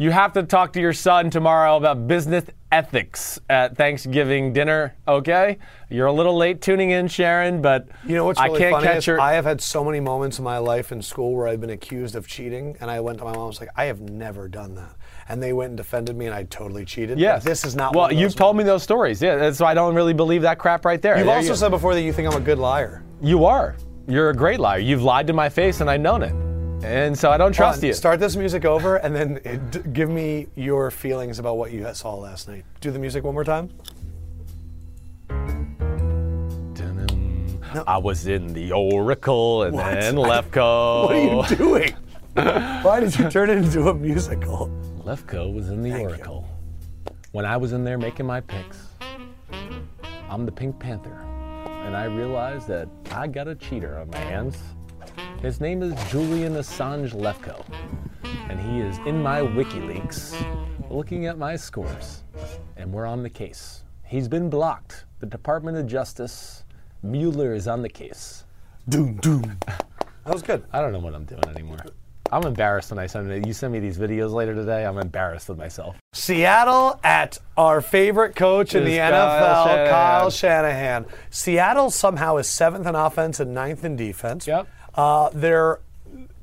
You have to talk to your son tomorrow about business ethics at Thanksgiving dinner, okay? You're a little late tuning in, Sharon, but You know what's really I can't funny catch her. I have had so many moments in my life in school where I've been accused of cheating, and I went to my mom. I was like, "I have never done that," and they went and defended me, and I totally cheated. But Yes. this is not. Well, you've told me those stories. Yeah, that's why I don't really believe that crap right there. You've There also you, said before that you think I'm a good liar. you are. You're a great liar. You've lied to my face, and I've known it. And so I don't trust you. Start this music over, and then uh, d- give me your feelings about what you saw last night. Do the music one more time. Dun-dun. I was in the Oracle and What? then Lefkoe. What are you doing? Why did you turn it into a musical? Lefkoe was in the Thank you. Oracle. When I was in there making my picks, I'm the Pink Panther. And I realized that I got a cheater on my hands. His name is Julian Assange Lefkoe. And he is in my WikiLeaks looking at my scores. And we're on the case. He's been blocked. The Department of Justice, Mueller is on the case. Doom, doom. That was good. I don't know what I'm doing anymore. I'm embarrassed when I send it. You send me these videos later today. I'm embarrassed with myself. Seattle at our favorite coach in Is the Kyle NFL, Shanahan. Kyle Shanahan. Seattle somehow is seventh in offense and ninth in defense. Yep. Uh, they're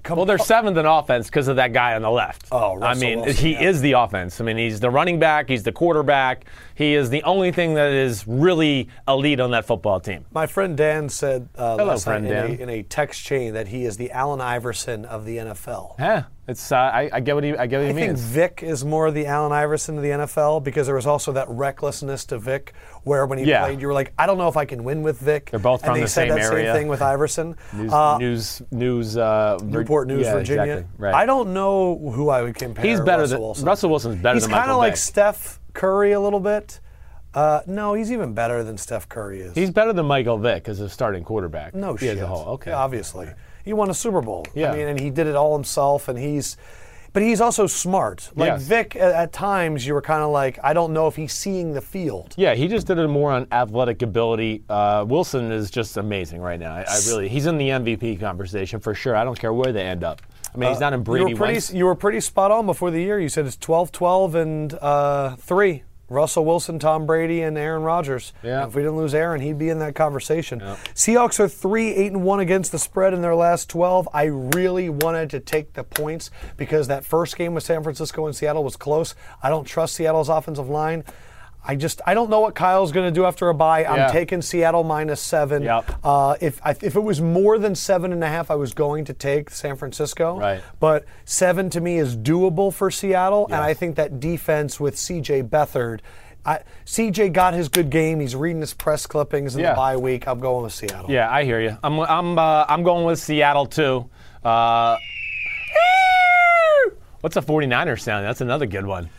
Well, they're seventh in offense because of that guy on the left. Oh, I mean, Wilson, he yeah. is the offense. I mean, he's the running back, he's the quarterback. He is the only thing that is really elite on that football team. My friend Dan said uh, Hello, last night in. A, in a text chain that he is the Allen Iverson of the NFL. Yeah, it's uh, I, I get what he I get what he I think. Vick is more the Allen Iverson of the NFL because there was also that recklessness to Vick, where when he Yeah. played, you were like, I don't know if I can win with Vick. They're both and from they the said same that area. same thing with Iverson. News, Uh, news, news, uh, Newport News, yeah, Virginia. Exactly. Right. I don't know who I would compare. He's better Russell than Wilson. Russell Wilson's better He's than kind of like Steph Curry a little bit. Uh, no, he's even better than Steph Curry is. He's better than Michael Vick as a starting quarterback. no he shit. As a whole. Okay. Yeah, obviously, he won a Super Bowl. Yeah. I mean, and he did it all himself, and he's. But he's also smart. Like Yes. Vick, at, at times you were kind of like, I don't know if he's seeing the field. Yeah, he just did it more on athletic ability. Uh, Wilson is just amazing right now. I, I really, he's in the MVP conversation for sure. I don't care where they end up. I mean, he's not in Brady Uh, you were pretty, you were pretty spot on before the year. You said it's 12 12 and uh, 3. Russell Wilson, Tom Brady, and Aaron Rodgers. Yeah. If we didn't lose Aaron, he'd be in that conversation. Seahawks are 3 8 and 1 against the spread in their last 12. I really wanted to take the points because that first game with San Francisco and Seattle was close. I don't trust Seattle's offensive line. I just I don't know what Kyle's going to do after a bye. I'm taking Seattle minus seven. Yep. Uh, if I, if it was more than seven and a half, I was going to take San Francisco. Right. But seven to me is doable for Seattle, and I think that defense with C.J. Beathard. I, CJ got his good game. He's reading his press clippings in Yeah. the bye week. I'm going with Seattle. Yeah, I hear you. I'm I'm uh, I'm going with Seattle too. Uh, what's a 49er sound? That's another good one.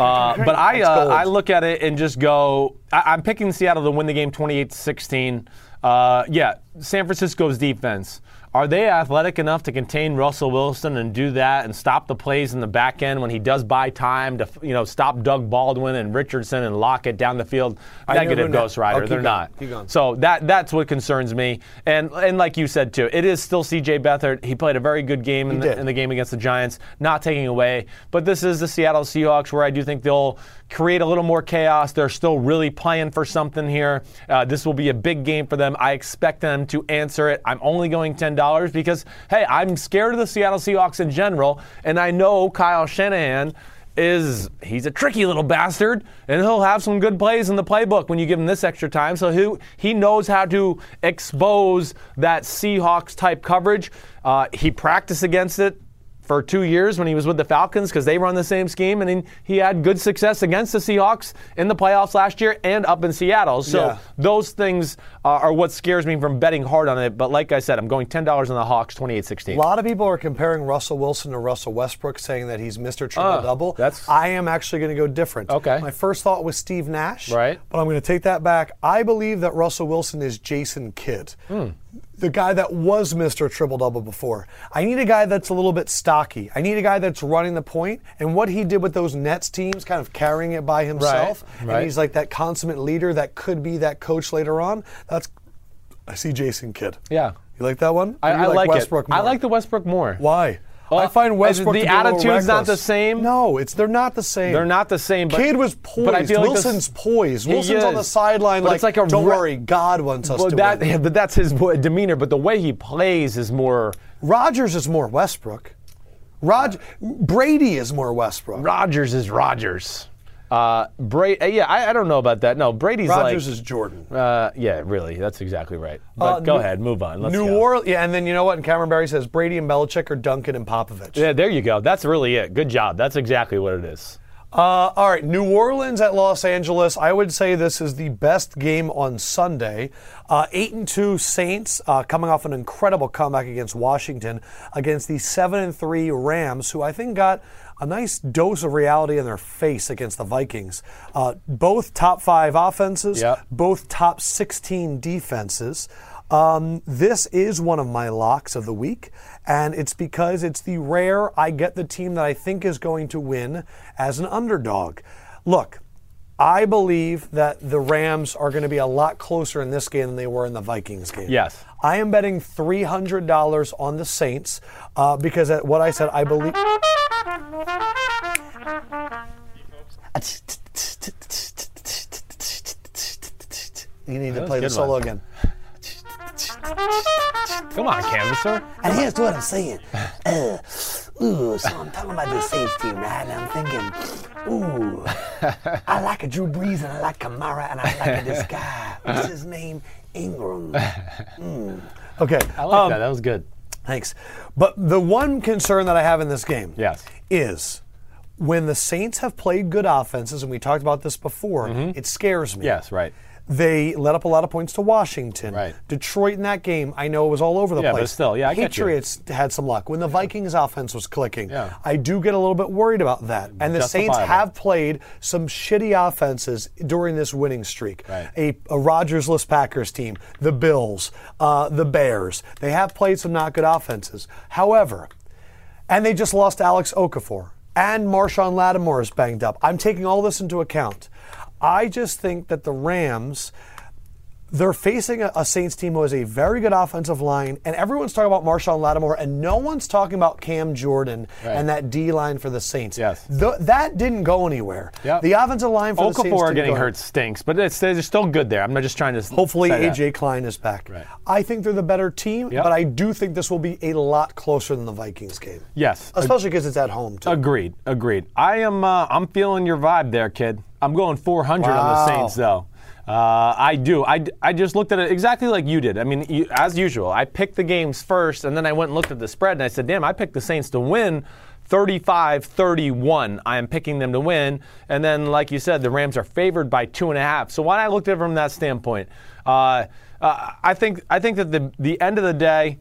Uh, but I uh. I look at it and just go. I, I'm picking Seattle to win the game 28 to 16. Uh, yeah, San Francisco's defense. Are they athletic enough to contain Russell Wilson and do that and stop the plays in the back end when he does buy time to you know stop Doug Baldwin and Richardson and lock it down the field? Negative Ghost Rider. They're going, not. So that that's what concerns me. And and like you said too, it is still C.J. Beathard. He played a very good game in the, in the game against the Giants, not taking away. But this is the Seattle Seahawks, where I do think they'll create a little more chaos. They're still really playing for something here. Uh, this will be a big game for them. I expect them to answer it. I'm only going ten dollars because hey, I'm scared of the Seattle Seahawks in general, and I know Kyle Shanahan is he's a tricky little bastard and he'll have some good plays in the playbook when you give him this extra time so he, he knows how to expose that seahawks type coverage uh, he practiced against it for two years when he was with the Falcons because they run the same scheme, and he, he had good success against the Seahawks in the playoffs last year and up in Seattle. So Yeah. those things uh, are what scares me from betting hard on it. But like I said, I'm going ten dollars on the Hawks, 28-16. A lot of people are comparing Russell Wilson to Russell Westbrook, saying that he's Mr. Triple Double. that's- I am actually going to go different. Okay. My first thought was Steve Nash. Right. But I'm going to take that back. I believe that Russell Wilson is Jason Kidd. Hmm. The guy that was Mr. Triple Double before. I need a guy that's a little bit stocky. I need a guy that's running the point. And what he did with those Nets teams, kind of carrying it by himself, and right. he's like that consummate leader that could be that coach later on. That's I see Jason Kidd. Yeah. You like that one? I, I like, Westbrook it. I like the Westbrook more. Why? I find Westbrook the to be a attitude's not the same? No, it's they're not the same. They're not the same. But, Kidd was poised. But I feel like Wilson's poised. Wilson's on the sideline like, it's like a don't re- worry, God wants us Well, to that, win. but that's his demeanor. But the way he plays is more. Rodgers is more Westbrook. Rod Brady is more Westbrook. Rodgers is Rodgers. Uh, Brady, uh, yeah, I, I don't know about that. No, Brady's Rodgers like. is Jordan. uh, yeah, really, that's exactly right. But Uh, go New- ahead, move on. Let's New. Orleans, yeah, and then you know what? And Cameron Barry says Brady and Belichick are Duncan and Popovich. Yeah, there you go. That's really it. Good job. That's exactly what it is. Uh, all right, New Orleans at Los Angeles. I would say this is the best game on Sunday. Uh, eight and two Saints uh, coming off an incredible comeback against Washington, against the seven and three Rams, who I think got a nice dose of reality in their face against the Vikings. Uh, both top five offenses, Yep. both top sixteen defenses. Um, this is one of my locks of the week, and it's because it's the rare I get the team that I think is going to win as an underdog. Look, I believe that the Rams are going to be a lot closer in this game than they were in the Vikings game. Yes. I am betting $300 on the Saints uh, because at what I said, I believe. You need to play the solo again. Come on, canvasser. And here's what I'm saying. Uh, ooh, so I'm talking about the Saints team, right? And I'm thinking, ooh, I like a Drew Brees and I like Kamara and I like this guy. What's his name? Ingram. Okay. I like um, that. That was good. Thanks. But the one concern that I have in this game Yes. is when the Saints have played good offenses, and we talked about this before, it scares me. Mm-hmm. Yes, right. They let up a lot of points to Washington. Right. Detroit in that game, I know it was all over the Yeah, but place. still, yeah, I. Patriots had some luck. When the Vikings offense was clicking, Yeah. I do get a little bit worried about that. And the Saints have played some shitty offenses during this winning streak. Right. A, a Rodgers-less Packers team, the Bills, uh, the Bears. They have played some not good offenses. However, and they just lost Alex Okafor. And Marshon Lattimore is banged up. I'm taking all this into account. I just think that the Rams, they're facing a, a Saints team who has a very good offensive line, and everyone's talking about Marshon Lattimore, and no one's talking about Cam Jordan Right. and that D line for the Saints. Yes. Th- that didn't go anywhere. Yep. The offensive line for the Saints Okafor getting hurt stinks, but it's, they're still good there. I'm not just trying to. Hopefully. AJ Klein is back. Right. I think they're the better team, Yep. but I do think this will be a lot closer than the Vikings game. Yes. Especially because it's at home, too. Agreed. Agreed. I am. Uh, I'm feeling your vibe there, kid. I'm going 400 on the Saints, though. Uh, I do. I, I just looked at it exactly like you did. I mean, you, as usual, I picked the games first, and then I went and looked at the spread, and I said, damn, I picked the Saints to win 35 31. I am picking them to win. And then, like you said, the Rams are favored by two and a half. So, when I looked at it from that standpoint, uh, uh, I, think, I think that the, the end of the day,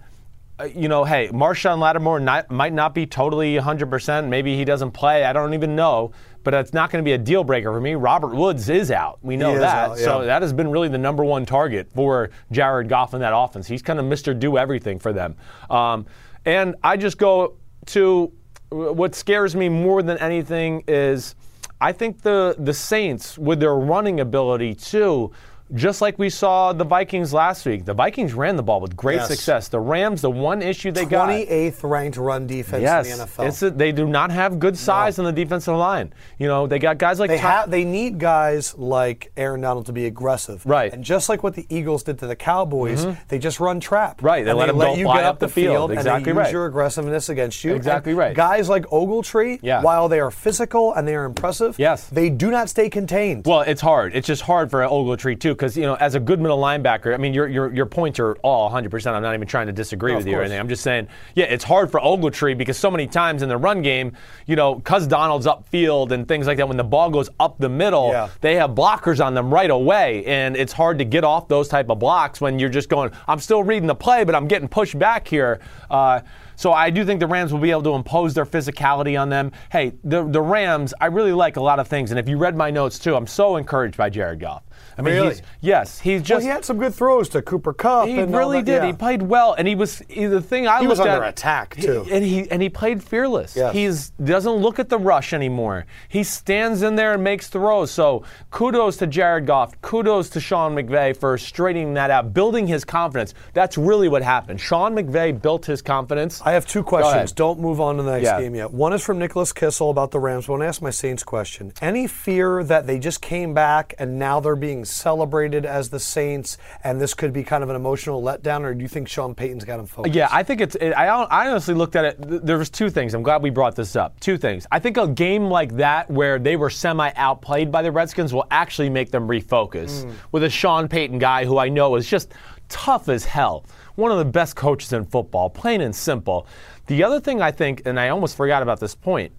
uh, you know, hey, Marshon Lattimore not, might not be totally 100%. Maybe he doesn't play. I don't even know. But it's not going to be a deal breaker for me. Robert Woods is out. We know that. out, So that has been really the number one target for Jared Goff in that offense. He's kind of Mr. Do Everything for them. Um, and I just go to what scares me more than anything is I think the the Saints with their running ability too. Just like we saw the Vikings last week, the Vikings ran the ball with great Yes. success. The Rams, the one issue they got, 28th ranked run defense yes, in the NFL. it's a, they do not have good size on the defensive line. You know, they got guys like They have. They need guys like Aaron Donald to be aggressive, Right. And just like what the Eagles did to the Cowboys, mm-hmm. they just run trap, Right, they And let 'em let you get up the field. and Exactly they use right. your aggressiveness against you. Exactly And right. Guys like Ogletree, Yeah. while they are physical and they are impressive, Yes. they do not stay contained. Well, it's hard. It's just hard for Ogletree too, because you know, as a good middle linebacker, I mean, your your your points are all 100. percent I'm not even trying to disagree No, with you or anything. I'm just saying, yeah, it's hard for Ogletree because so many times in the run game, you know, because Donald's upfield and things like that, when the ball goes up the middle, Yeah. they have blockers on them right away, and it's hard to get off those type of blocks when you're just going, I'm still reading the play, but I'm getting pushed back here. Uh, so I do think the Rams will be able to impose their physicality on them. Hey, the the Rams, I really like a lot of things, and if you read my notes too, I'm so encouraged by Jared Goff. I mean, Really? he's, yes, he's Well, just he had some good throws to Cooper Kupp. he really did. yeah. He played well, and he was he, the thing I He was under at- attack, he- too. and he and he played fearless. Yes. He's doesn't look at the rush anymore. He stands in there and makes throws. So kudos to Jared Goff. Kudos to Sean McVay for straightening that out, building his confidence. That's really what happened. Sean McVay built his confidence. I have two questions. Don't move on to the next Yeah. game yet. One is from Nicholas Kissel about the Rams. I want to ask my Saints question. Any fear that they just came back and now they're being celebrated as the Saints and this could be kind of an emotional letdown, or do you think Sean Payton's got them focused? Yeah, I think it's. It, I, I honestly looked at it. th- There was two things. I'm glad we brought this up. Two things. I think a game like that, where they were semi outplayed by the Redskins, will actually make them refocus. Mm. With a Sean Payton guy who I know is just tough as hell, one of the best coaches in football, plain and simple. The other thing I think, and I almost forgot about this point,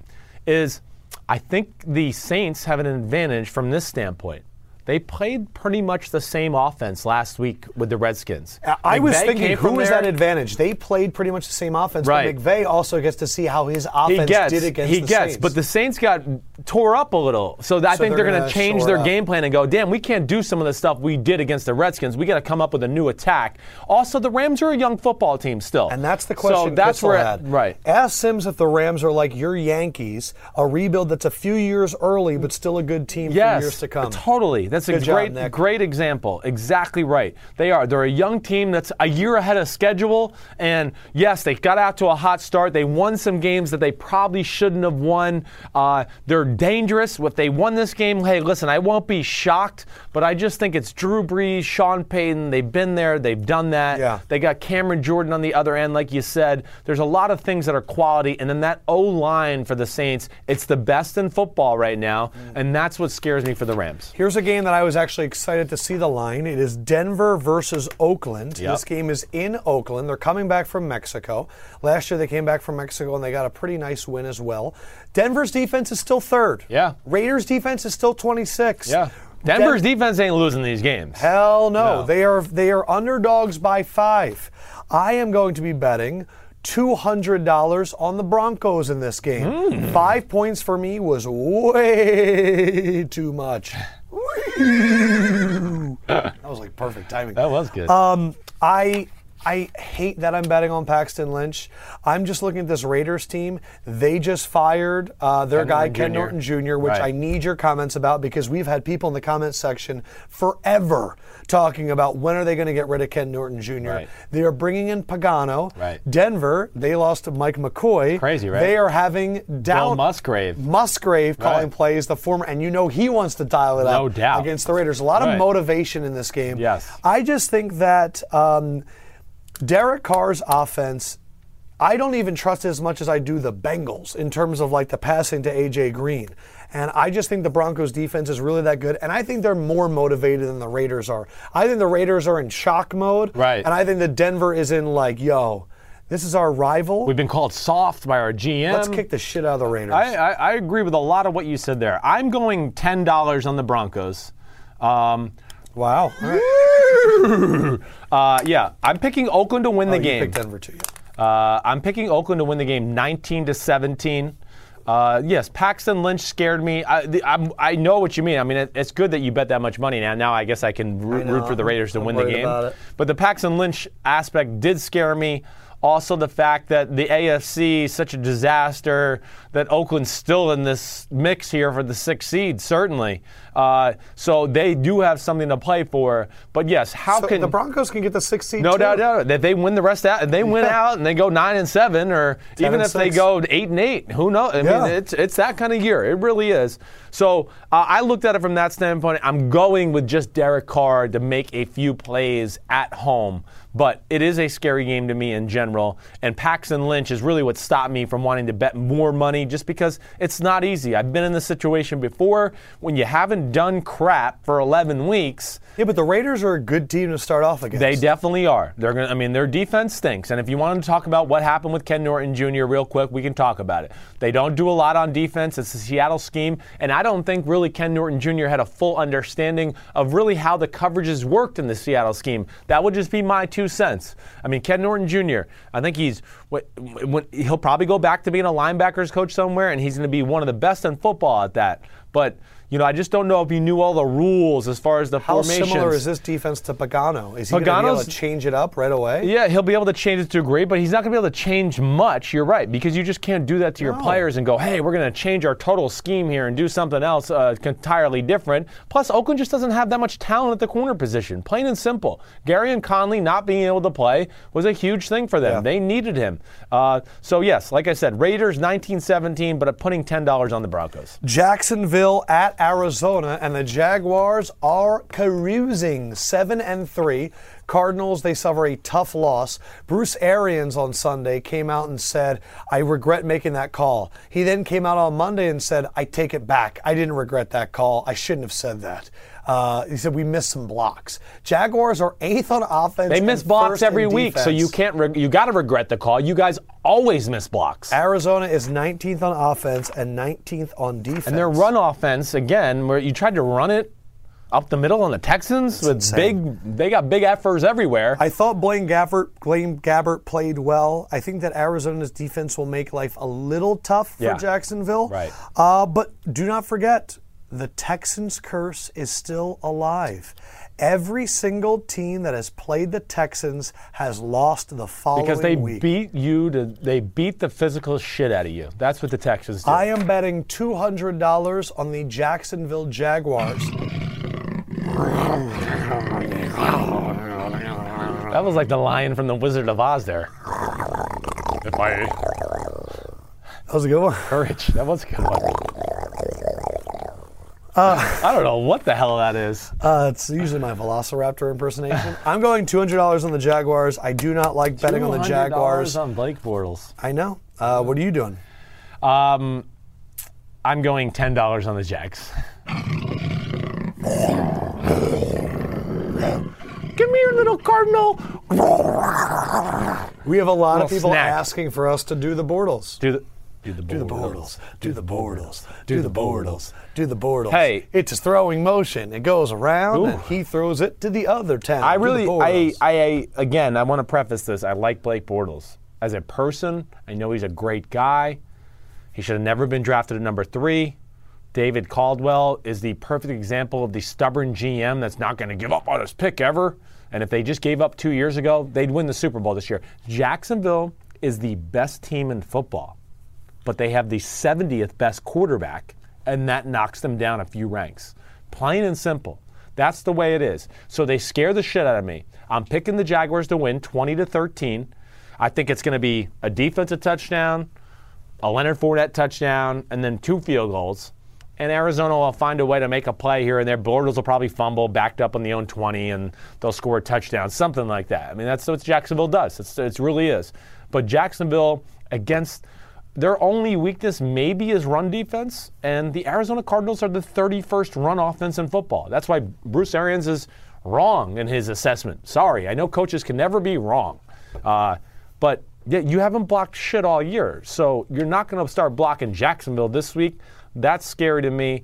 is I think the Saints have an advantage from this standpoint. They played pretty much the same offense last week with the Redskins. I- I was thinking, who is there- that advantage? They played pretty much the same offense, Right. but McVay also gets to see how his he offense gets, did against the Redskins. he the gets, Saints. but the Saints got tore up a little. So I So think they're they're, going gonna change their up. game plan and go, damn, we can't do some of the stuff we did against the Redskins. We got to come up with a new attack. Also, the Rams are a young football team still, And that's the question So that's where, had. right? Ask Simms if the Rams are like your Yankees, a rebuild that's a few years early but still a good team Yes, for years to come. totally. That's a Good job, great, Nick. great example. Exactly right. They are. They're a young team that's a year ahead of schedule. And yes, they got out to a hot start. They won some games that they probably shouldn't have won. Uh, they're dangerous. If they won this game, hey, listen, I won't be shocked. But I just think it's Drew Brees, Sean Payton. They've been there. They've done that. Yeah. They got Cameron Jordan on the other end, like you said. There's a lot of things that are quality. And then that O line for the Saints, it's the best in football right now. And that's what scares me for the Rams. Here's a game that I was actually excited to see the line. It is Denver versus Oakland. Yep. This game is in Oakland. They're coming back from Mexico. Last year they came back from Mexico and they got a pretty nice win as well. Denver's defense is still third. Yeah. Raiders defense is still 26. Yeah. Denver's defense ain't losing these games. Hell no. No. They are they are underdogs by 5. I am going to be betting $200 on the Broncos in this game. Hmm. 5 points for me was way too much. that was like perfect timing. That was good. Um, I I hate that I'm betting on Paxton Lynch. I'm just looking at this Raiders team. They just fired uh, their Ken guy Norton Ken Jr.. Norton Jr., which Right. I need your comments about because we've had people in the comments section forever talking about when are they going to get rid of Ken Norton Jr. Right. They are bringing in Pagano. Right. Denver, they lost to Mike McCoy. Crazy, right? They are having down Musgrave. Musgrave calling plays the former, and you know he wants to dial it No up doubt. against the Raiders. A lot of motivation in this game. Yes. I just think that um, Derek Carr's offense, I don't even trust it as much as I do the Bengals in terms of like the passing to AJ Green. And I just think the Broncos defense is really that good. And I think they're more motivated than the Raiders are. I think the Raiders are in shock mode. Right. And I think the Denver is in like, yo, this is our rival. We've been called soft by our GM. Let's kick the shit out of the Raiders. I, I, I agree with a lot of what you said there. I'm going ten dollars on the Broncos. Um, wow. Right. uh, yeah, I'm picking Oakland to win Oh, the you game. picked Denver too. Yeah. Uh, I'm picking Oakland to win the game 19 to 17. Uh, yes, Paxton Lynch scared me. I, the, I'm, I know what you mean. I mean, it, it's good that you bet that much money now. Now I guess I can root, know. root for the Raiders to I'm win the game. But the Paxton Lynch aspect did scare me. Also, the fact that the AFC is such a disaster, that Oakland's still in this mix here for the sixth seed, certainly. Uh, so they do have something to play for. But yes, how So can the Broncos can get the sixth seed no too. doubt, doubt. If they win the rest out, they win out and they go nine and seven, or even if they go eight and eight, who knows? I Yeah. mean, it's it's that kind of year. It really is. So uh, I looked at it from that standpoint. I'm going with just Derek Carr to make a few plays at home, but it is a scary game to me in general. And Paxton Lynch is really what stopped me from wanting to bet more money, just because it's not easy. I've been in this situation before when you haven't done crap for 11 weeks. Yeah, but the Raiders are a good team to start off against. They definitely are. They're to I mean, their defense stinks. And if you wanted to talk about what happened with Ken Norton Jr. real quick, we can talk about it. They don't do a lot on defense. It's the Seattle scheme, and I don't think really Ken Norton Jr. had a full understanding of really how the coverages worked in the Seattle scheme. That would just be my two cents. I mean, Ken Norton Jr. I think he's he'll probably go back to being a linebackers coach somewhere, and he's going to be one of the best in football at that. But you know, I just don't know if he knew all the rules as far as the formation. How formations. similar is this defense to Pagano? Is he going to be able to change it up right away? Yeah, he'll be able to change it to a degree, but he's not going to be able to change much. You're right, because you just can't do that to your No. players and go, hey, we're going to change our total scheme here and do something else uh, entirely different. Plus, Oakland just doesn't have that much talent at the corner position, plain and simple. Gareon Conley not being able to play was a huge thing for them. Yeah. They needed him. Uh, so, yes, like I said, Raiders 1917, but putting $10 on the Broncos. Jacksonville at Arizona, and the Jaguars are carousing seven and three. Cardinals they suffer a tough loss. Bruce Arians on Sunday came out and said, "I regret making that call." He then came out on Monday and said, "I take it back. I didn't regret that call. I shouldn't have said that." Uh, he said we missed some blocks. Jaguars are eighth on offense. They miss blocks every week, so you can't. Re- you got to regret the call. You guys always miss blocks. Arizona is 19th on offense and 19th on defense. And their run offense, again, where you tried to run it up the middle on the Texans with insane. big, they got big effers everywhere. I thought Blaine Gabbert, Blaine Gabbert played well. I think that Arizona's defense will make life a little tough for Yeah. Jacksonville. Right. Uh, but do not forget, the Texans curse is still alive. Every single team that has played the Texans has lost the following because they week. beat you to, they beat the physical shit out of you. That's what the Texans do. I am betting $200 on the Jacksonville Jaguars That was like the lion from the Wizard of Oz there. If I That was a good one. courage, that was a good one. I don't know what the hell that is. Uh, it's usually my Velociraptor impersonation. I'm going $200 on the Jaguars. I do not like betting on the Jaguars. $200 Jaguars. on Blake Bortles. I know. Uh, what are you doing? Um, I'm going ten dollars on the Jags. Give me your little cardinal. We have a lot of people snack. asking for us to do the Bortles. Do the do the Bortles. Do the Bortles. Do the Bortles. Do the Bortles. Do the Bortles. Hey. It's a throwing motion. It goes around Ooh. and he throws it to the other town. I really, I, I, I, again, I want to preface this. I like Blake Bortles as a person. I know he's a great guy. He should have never been drafted at number three. David Caldwell is the perfect example of the stubborn GM that's not going to give up on his pick ever. And if they just gave up two years ago, they'd win the Super Bowl this year. Jacksonville is the best team in football, but they have the 70th best quarterback, and that knocks them down a few ranks. Plain and simple. That's the way it is. So they scare the shit out of me. I'm picking the Jaguars to win 20 to 13. I think it's going to be a defensive touchdown, a Leonard Fournette touchdown, and then two field goals. And Arizona will find a way to make a play here and there. Bortles will probably fumble backed up on the own 20, and they'll score a touchdown, something like that. I mean, that's what Jacksonville does. It's, it really is. But Jacksonville against their only weakness maybe is run defense, and the Arizona Cardinals are the 31st run offense in football. That's why Bruce Arians is wrong in his assessment. Sorry, I know coaches can never be wrong, uh, but yeah, you haven't blocked shit all year, so you're not going to start blocking Jacksonville this week. That's scary to me.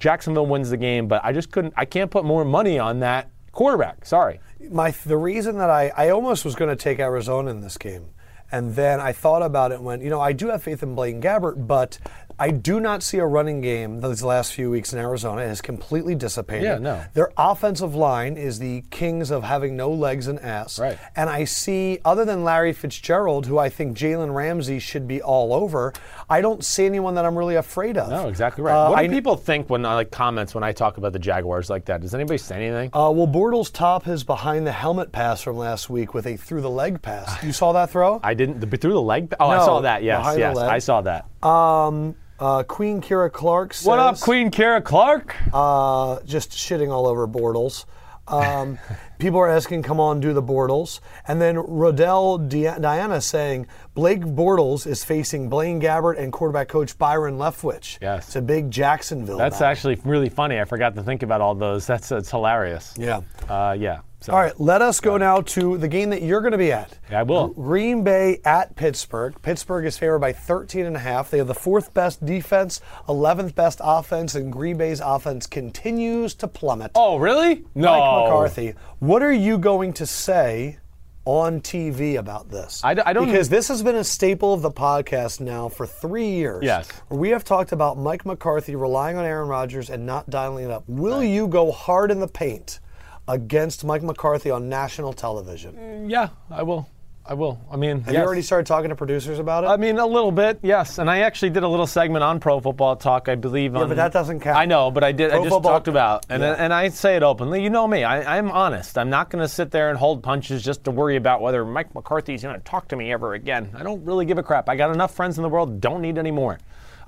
Jacksonville wins the game, but I just couldn't. I can't put more money on that quarterback. Sorry. my the reason that I, I almost was going to take Arizona in this game, and then I thought about it and went, you know, I do have faith in Blaine Gabbert, but I do not see a running game these last few weeks in Arizona. It has completely dissipated. Yeah, no. Their offensive line is the kings of having no legs and ass. Right. And I see, other than Larry Fitzgerald, who I think Jalen Ramsey should be all over, I don't see anyone that I'm really afraid of. No, exactly right. Uh, what do I- people think when I like comments when I talk about the Jaguars like that? Does anybody say anything? Uh, well, Bortles top his behind the helmet pass from last week with a through the leg pass. You saw that throw? I didn't the, through the leg. Oh, I saw that. Yes, yes. I saw that. Um, uh, Queen Kira Clark says, what up, Queen Kara Clark? Uh, just shitting all over Bortles. Um, people are asking, come on, do the Bortles. And then Rodell Di- Diana saying, Blake Bortles is facing Blaine Gabbert and quarterback coach Byron Leftwich. Yes. It's a big Jacksonville. That's battle. actually really funny. I forgot to think about all those. That's it's hilarious. Yeah. Uh, yeah. So, All right, let us go now to the game that you're going to be at. Yeah, I will. Green Bay at Pittsburgh. Pittsburgh is favored by 13 and a half. They have the fourth best defense, 11th best offense, and Green Bay's offense continues to plummet. Oh, really? No. Mike McCarthy, what are you going to say on TV about this? I d- I don't- because this has been a staple of the podcast now for three years. Yes. we have talked about Mike McCarthy relying on Aaron Rodgers and not dialing it up. Will you go hard in the paint against Mike McCarthy on national television? Mm, yeah, I will. I will. I mean, Have yes. you already started talking to producers about it? I mean, a little bit, yes. And I actually did a little segment on Pro Football Talk, I believe. Yeah, but that doesn't count. I know, but I did. Pro I just Football- talked about, and Yeah. and I say it openly. You know me. I, I'm honest. I'm not going to sit there and hold punches just to worry about whether Mike McCarthy's going to talk to me ever again. I don't really give a crap. I got enough friends in the world. Don't need any more.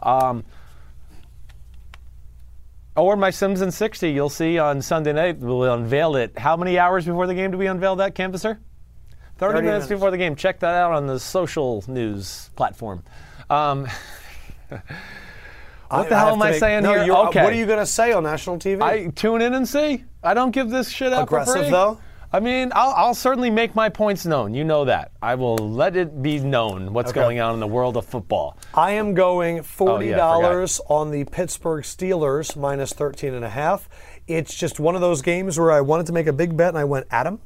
Um, or my Simms in 60, you'll see on Sunday night. We'll unveil it. How many hours before the game do we unveil that, Canvasser? 30, 30 minutes, minutes. before the game. Check that out on the social news platform. Um, what the hell have am I make- saying no, here? uh, okay. What are you going to say on national TV? I tune in and see. I don't give this shit for Aggressive, though? I mean, I'll, I'll certainly make my points known. You know that. I will let it be known what's Okay. going on in the world of football. I am going forty Oh, yeah, I dollars on the Pittsburgh Steelers minus 13 and a half. It's just one of those games where I wanted to make a big bet and I went, Adam,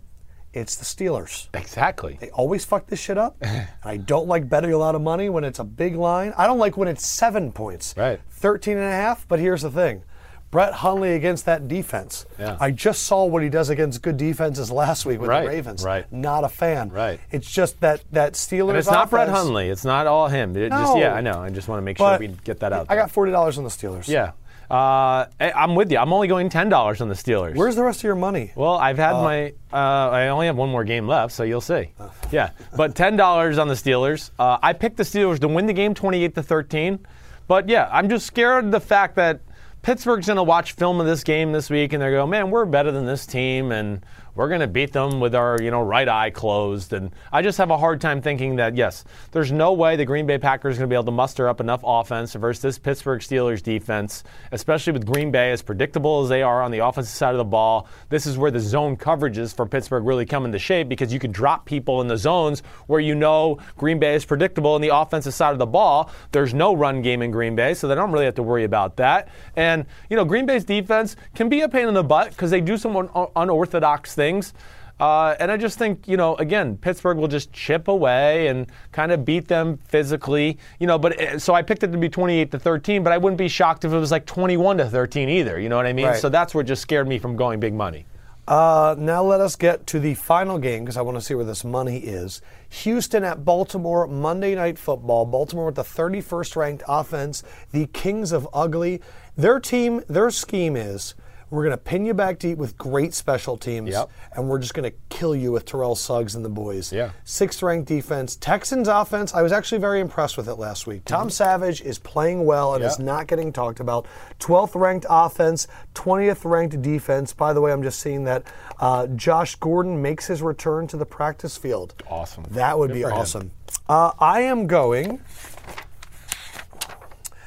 it's the Steelers. Exactly. They always fuck this shit up. I don't like betting a lot of money when it's a big line. I don't like when it's seven points. Right. 13 and a half, but here's the thing. Brett Hundley against that defense. Yeah. I just saw what he does against good defenses last week with Right, the Ravens. right. Not a fan. Right. It's just that that Steelers And it's not Brett offense- Hundley. It's not all him. It just No. yeah, I know. I just want to make sure we get that out. I there. got forty dollars on the Steelers. Yeah. Uh, I- I'm with you. I'm only going ten dollars on the Steelers. Where's the rest of your money? Well, I've had my. Uh, I only have one more game left, so you'll see. Yeah, but ten dollars on the Steelers. Uh, I picked the Steelers to win the game, twenty-eight to thirteen. But yeah, I'm just scared of the fact that Pittsburgh's going to watch film of this game this week, and they're going, "Man, we're better than this team, and we're going to beat them with our, you know, right eye closed." And I just have a hard time thinking that yes, there's no way the Green Bay Packers are going to be able to muster up enough offense versus this Pittsburgh Steelers defense, especially with Green Bay as predictable as they are on the offensive side of the ball. This is where the zone coverages for Pittsburgh really come into shape because you can drop people in the zones where you know Green Bay is predictable on the offensive side of the ball. There's no run game in Green Bay, so they don't really have to worry about that. And you know, Green Bay's defense can be a pain in the butt because they do some un- unorthodox things. Uh, and I just think, you know, again, Pittsburgh will just chip away and kind of beat them physically, you know. But uh, so I picked it to be 28 to 13, but I wouldn't be shocked if it was like 21 to 13 either. You know what I mean? Right. So that's what just scared me from going big money. Uh, now let us get to the final game because I want to see where this money is. Houston at Baltimore, Monday Night Football. Baltimore with the 31st ranked offense, the Kings of Ugly. Their team, their scheme is we're going to pin you back deep with great special teams, Yep. and we're just going to kill you with Terrell Suggs and the boys. Yeah. Sixth ranked defense. Texans offense, I was actually very impressed with it last week. Tom Savage is playing well and is not getting talked about. 12th ranked offense, 20th ranked defense. By the way, I'm just seeing that uh, Josh Gordon makes his return to the practice field. Awesome. That would Good be awesome. Uh, I am going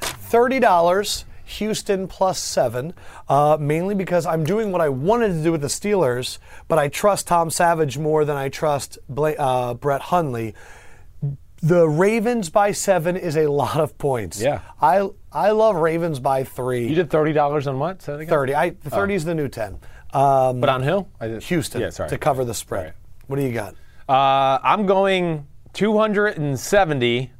$30. Houston plus seven, uh, mainly because I'm doing what I wanted to do with the Steelers, but I trust Tom Savage more than I trust Bla- uh, Brett Hundley. The Ravens by seven is a lot of points. Yeah. I I love Ravens by three. You did $30 on what? 30. I, the 30 is the new 10. Um, But on who? I did, Houston Yeah, sorry. to cover the spread. Right. What do you got? Uh, I'm going 270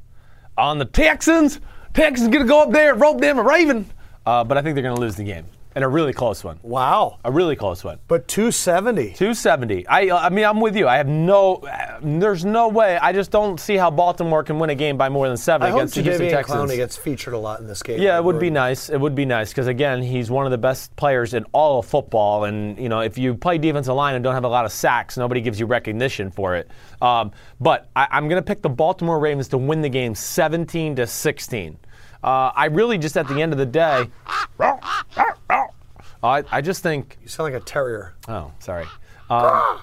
on the Texans. Texans gonna go up there and rope them a Raven. Uh, but I think they're gonna lose the game. And a really close one. Wow. A really close one. But 270. 270. I I mean I'm with you. I have no there's no way. I just don't see how Baltimore can win a game by more than 7 I hope against the Houston Texans. Clowney gets featured a lot in this game. Yeah, it would be nice. It would be nice because again, he's one of the best players in all of football. And you know, if you play defensive line and don't have a lot of sacks, nobody gives you recognition for it. Um, but I, I'm going to pick the Baltimore Ravens to win the game, 17 to 16. Uh, I really just at the end of the day, I, I just think. You sound like a terrier. Oh, sorry. Um,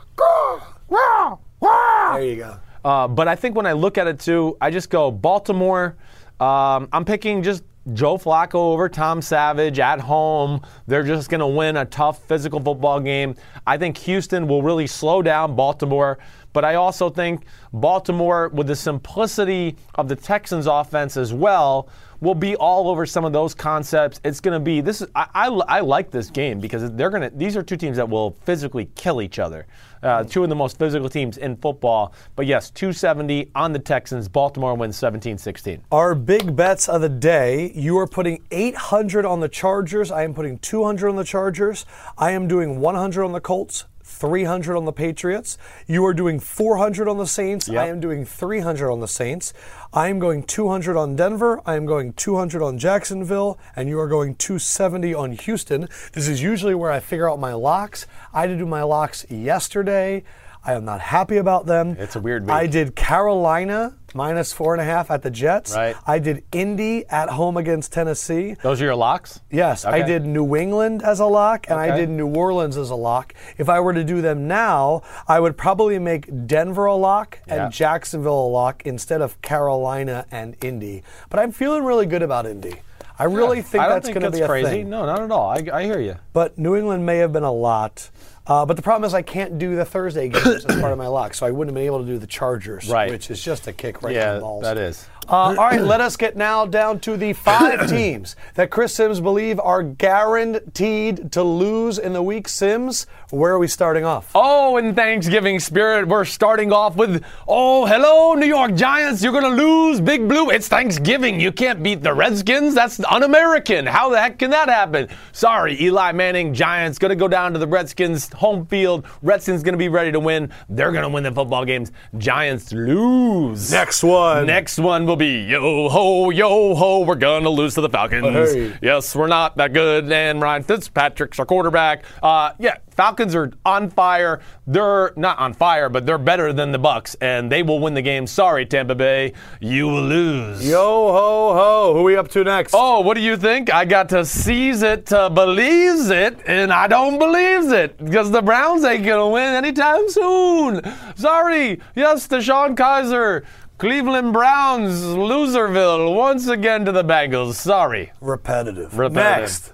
There you go. Uh, but I think when I look at it too, I just go Baltimore. Um, I'm picking just Joe Flacco over Tom Savage at home. They're just going to win a tough physical football game. I think Houston will really slow down Baltimore. But I also think Baltimore, with the simplicity of the Texans' offense as well, will be all over some of those concepts. It's going to be this. Is, I, I, I like this game because they're going to. These are two teams that will physically kill each other. Uh, two of the most physical teams in football. But yes, 270 on the Texans. Baltimore wins 17-16. Our big bets of the day. You are putting 800 on the Chargers. I am putting 200 on the Chargers. I am doing 100 on the Colts. 300 on the Patriots. You are doing 400 on the Saints. I am doing 300 on the Saints. I am going 200 on Denver. I am going 200 on Jacksonville. And you are going 270 on Houston. This is usually where I figure out my locks. I did do my locks yesterday. I am not happy about them. It's a weird week. I did Carolina minus four and a half at the Jets. Right. I did Indy at home against Tennessee. Those are your locks? Yes, I did New England as a lock, and I did New Orleans as a lock. If I were to do them now, I would probably make Denver a lock Yeah. and Jacksonville a lock instead of Carolina and Indy. But I'm feeling really good about Indy. I really think I that's going to be a crazy. thing. No, not at all. I, I hear you. But New England may have been a lot. Uh, but the problem is I can't do the Thursday games as part of my lock, so I wouldn't have been able to do the Chargers, Right. which is just a kick right in the balls. that is. Uh, all right, let us get now down to the five teams that Chris Simms believe are guaranteed to lose in the week. Simms, where are we starting off? Oh, in Thanksgiving spirit, we're starting off with, oh, hello, New York Giants. You're going to lose, Big Blue. It's Thanksgiving. You can't beat the Redskins. That's un American. How the heck can that happen? Sorry, Eli Manning, Giants, going to go down to the Redskins home field. Redskins going to be ready to win. They're going to win the football games. Giants lose. Next one. Next one will be yo ho, yo ho. We're to lose to the Falcons. Hey. Yes, we're not that good. And Ryan Fitzpatrick's our quarterback. Uh, yeah, Falcons are on fire. They're not on fire, but they're better than the Bucks, and they will win the game. Sorry, Tampa Bay, you will lose. Yo ho ho. Who are we up to next? Oh, what do you think? I got to seize it to believes it, and I don't believes it because the Browns ain't gonna win anytime soon. Sorry. Yes, DeShone Kizer, Cleveland Browns, Loserville, once again to the Bengals. Sorry. repetitive. Repetitive. Next.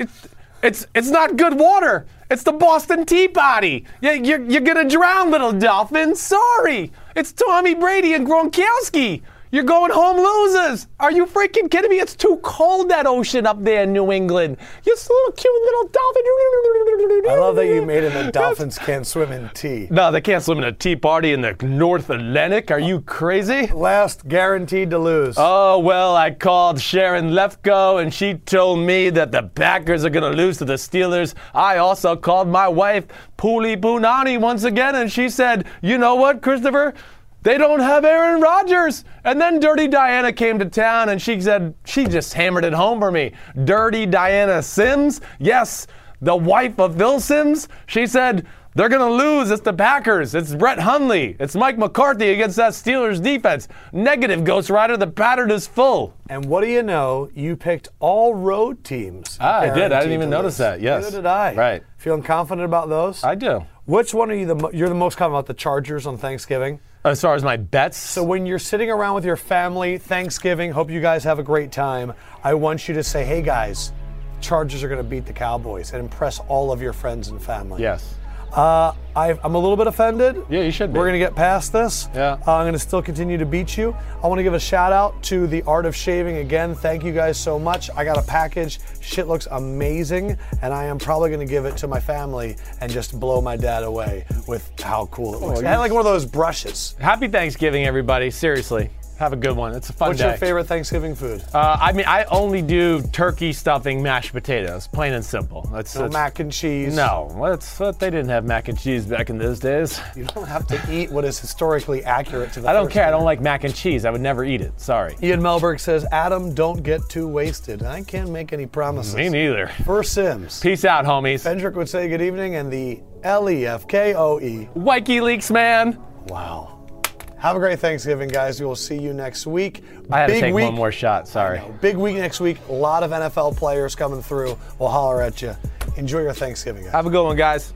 It's, it's, it's not good water. It's the Boston Tea Party. You, you're, you're going to drown, little dolphin. Sorry. It's Tommy Brady and Gronkowski. You're going home losers. Are you freaking kidding me? It's too cold, that ocean up there in New England. You little cute little dolphin. I love that you made it that dolphins can't swim in tea. No, they can't swim in a tea party in the North Atlantic. Are you crazy? Last guaranteed to lose. Oh, well, I called Sharon Lefkoe and she told me that the Packers are going to lose to the Steelers. I also called my wife, Puli Punani, once again, and she said, You know what, Christopher? They don't have Aaron Rodgers. And then Dirty Diana came to town and she said, She just hammered it home for me. Dirty Diana Simms? Yes, the wife of Phil Simms. She said, they're going to lose. It's the Packers. It's Brett Hundley. It's Mike McCarthy against that Steelers defense. Negative, Ghost Rider. The pattern is full. And what do you know? You picked all road teams. Ah, I did. I didn't even notice that. Yes. Neither did I. Right. Feeling confident about those? I do. Which one are you the you're the most confident about? The Chargers on Thanksgiving. As far as my bets, So when you're sitting around with your family, Thanksgiving, hope you guys have a great time. I want you to say, "Hey guys, Chargers are going to beat the Cowboys," and impress all of your friends and family. yes. Uh, I, I'm a little bit offended. Yeah, you should be. We're going to get past this. Yeah. Uh, I'm going to still continue to beat you. I want to give a shout out to the Art of Shaving again. Thank you guys so much. I got a package. Shit looks amazing, and I am probably going to give it to my family and just blow my dad away with how cool it looks. I had like one of those brushes. Happy Thanksgiving, everybody. Seriously. Have a good one. It's a fun What's day. your favorite Thanksgiving food? Uh, I mean, I only do turkey stuffing mashed potatoes, plain and simple. That's, No that's- mac and cheese. No, that's what they didn't have mac and cheese back in those days. You don't have to eat what is historically accurate to the I don't care. I don't like mac and cheese. I would never eat it. Sorry. Ian Melberg says, Adam, don't get too wasted. I can't make any promises. Me neither. For Simms. Peace out, homies. Fendrick would say good evening, and the L E F K O E. WikiLeaks, man. Wow. Have a great Thanksgiving, guys. We will see you next week. I had to Big take week. one more shot. Sorry. Big week next week. A lot of NFL players coming through. We'll holler at you. Enjoy your Thanksgiving, guys. Have a good one, guys.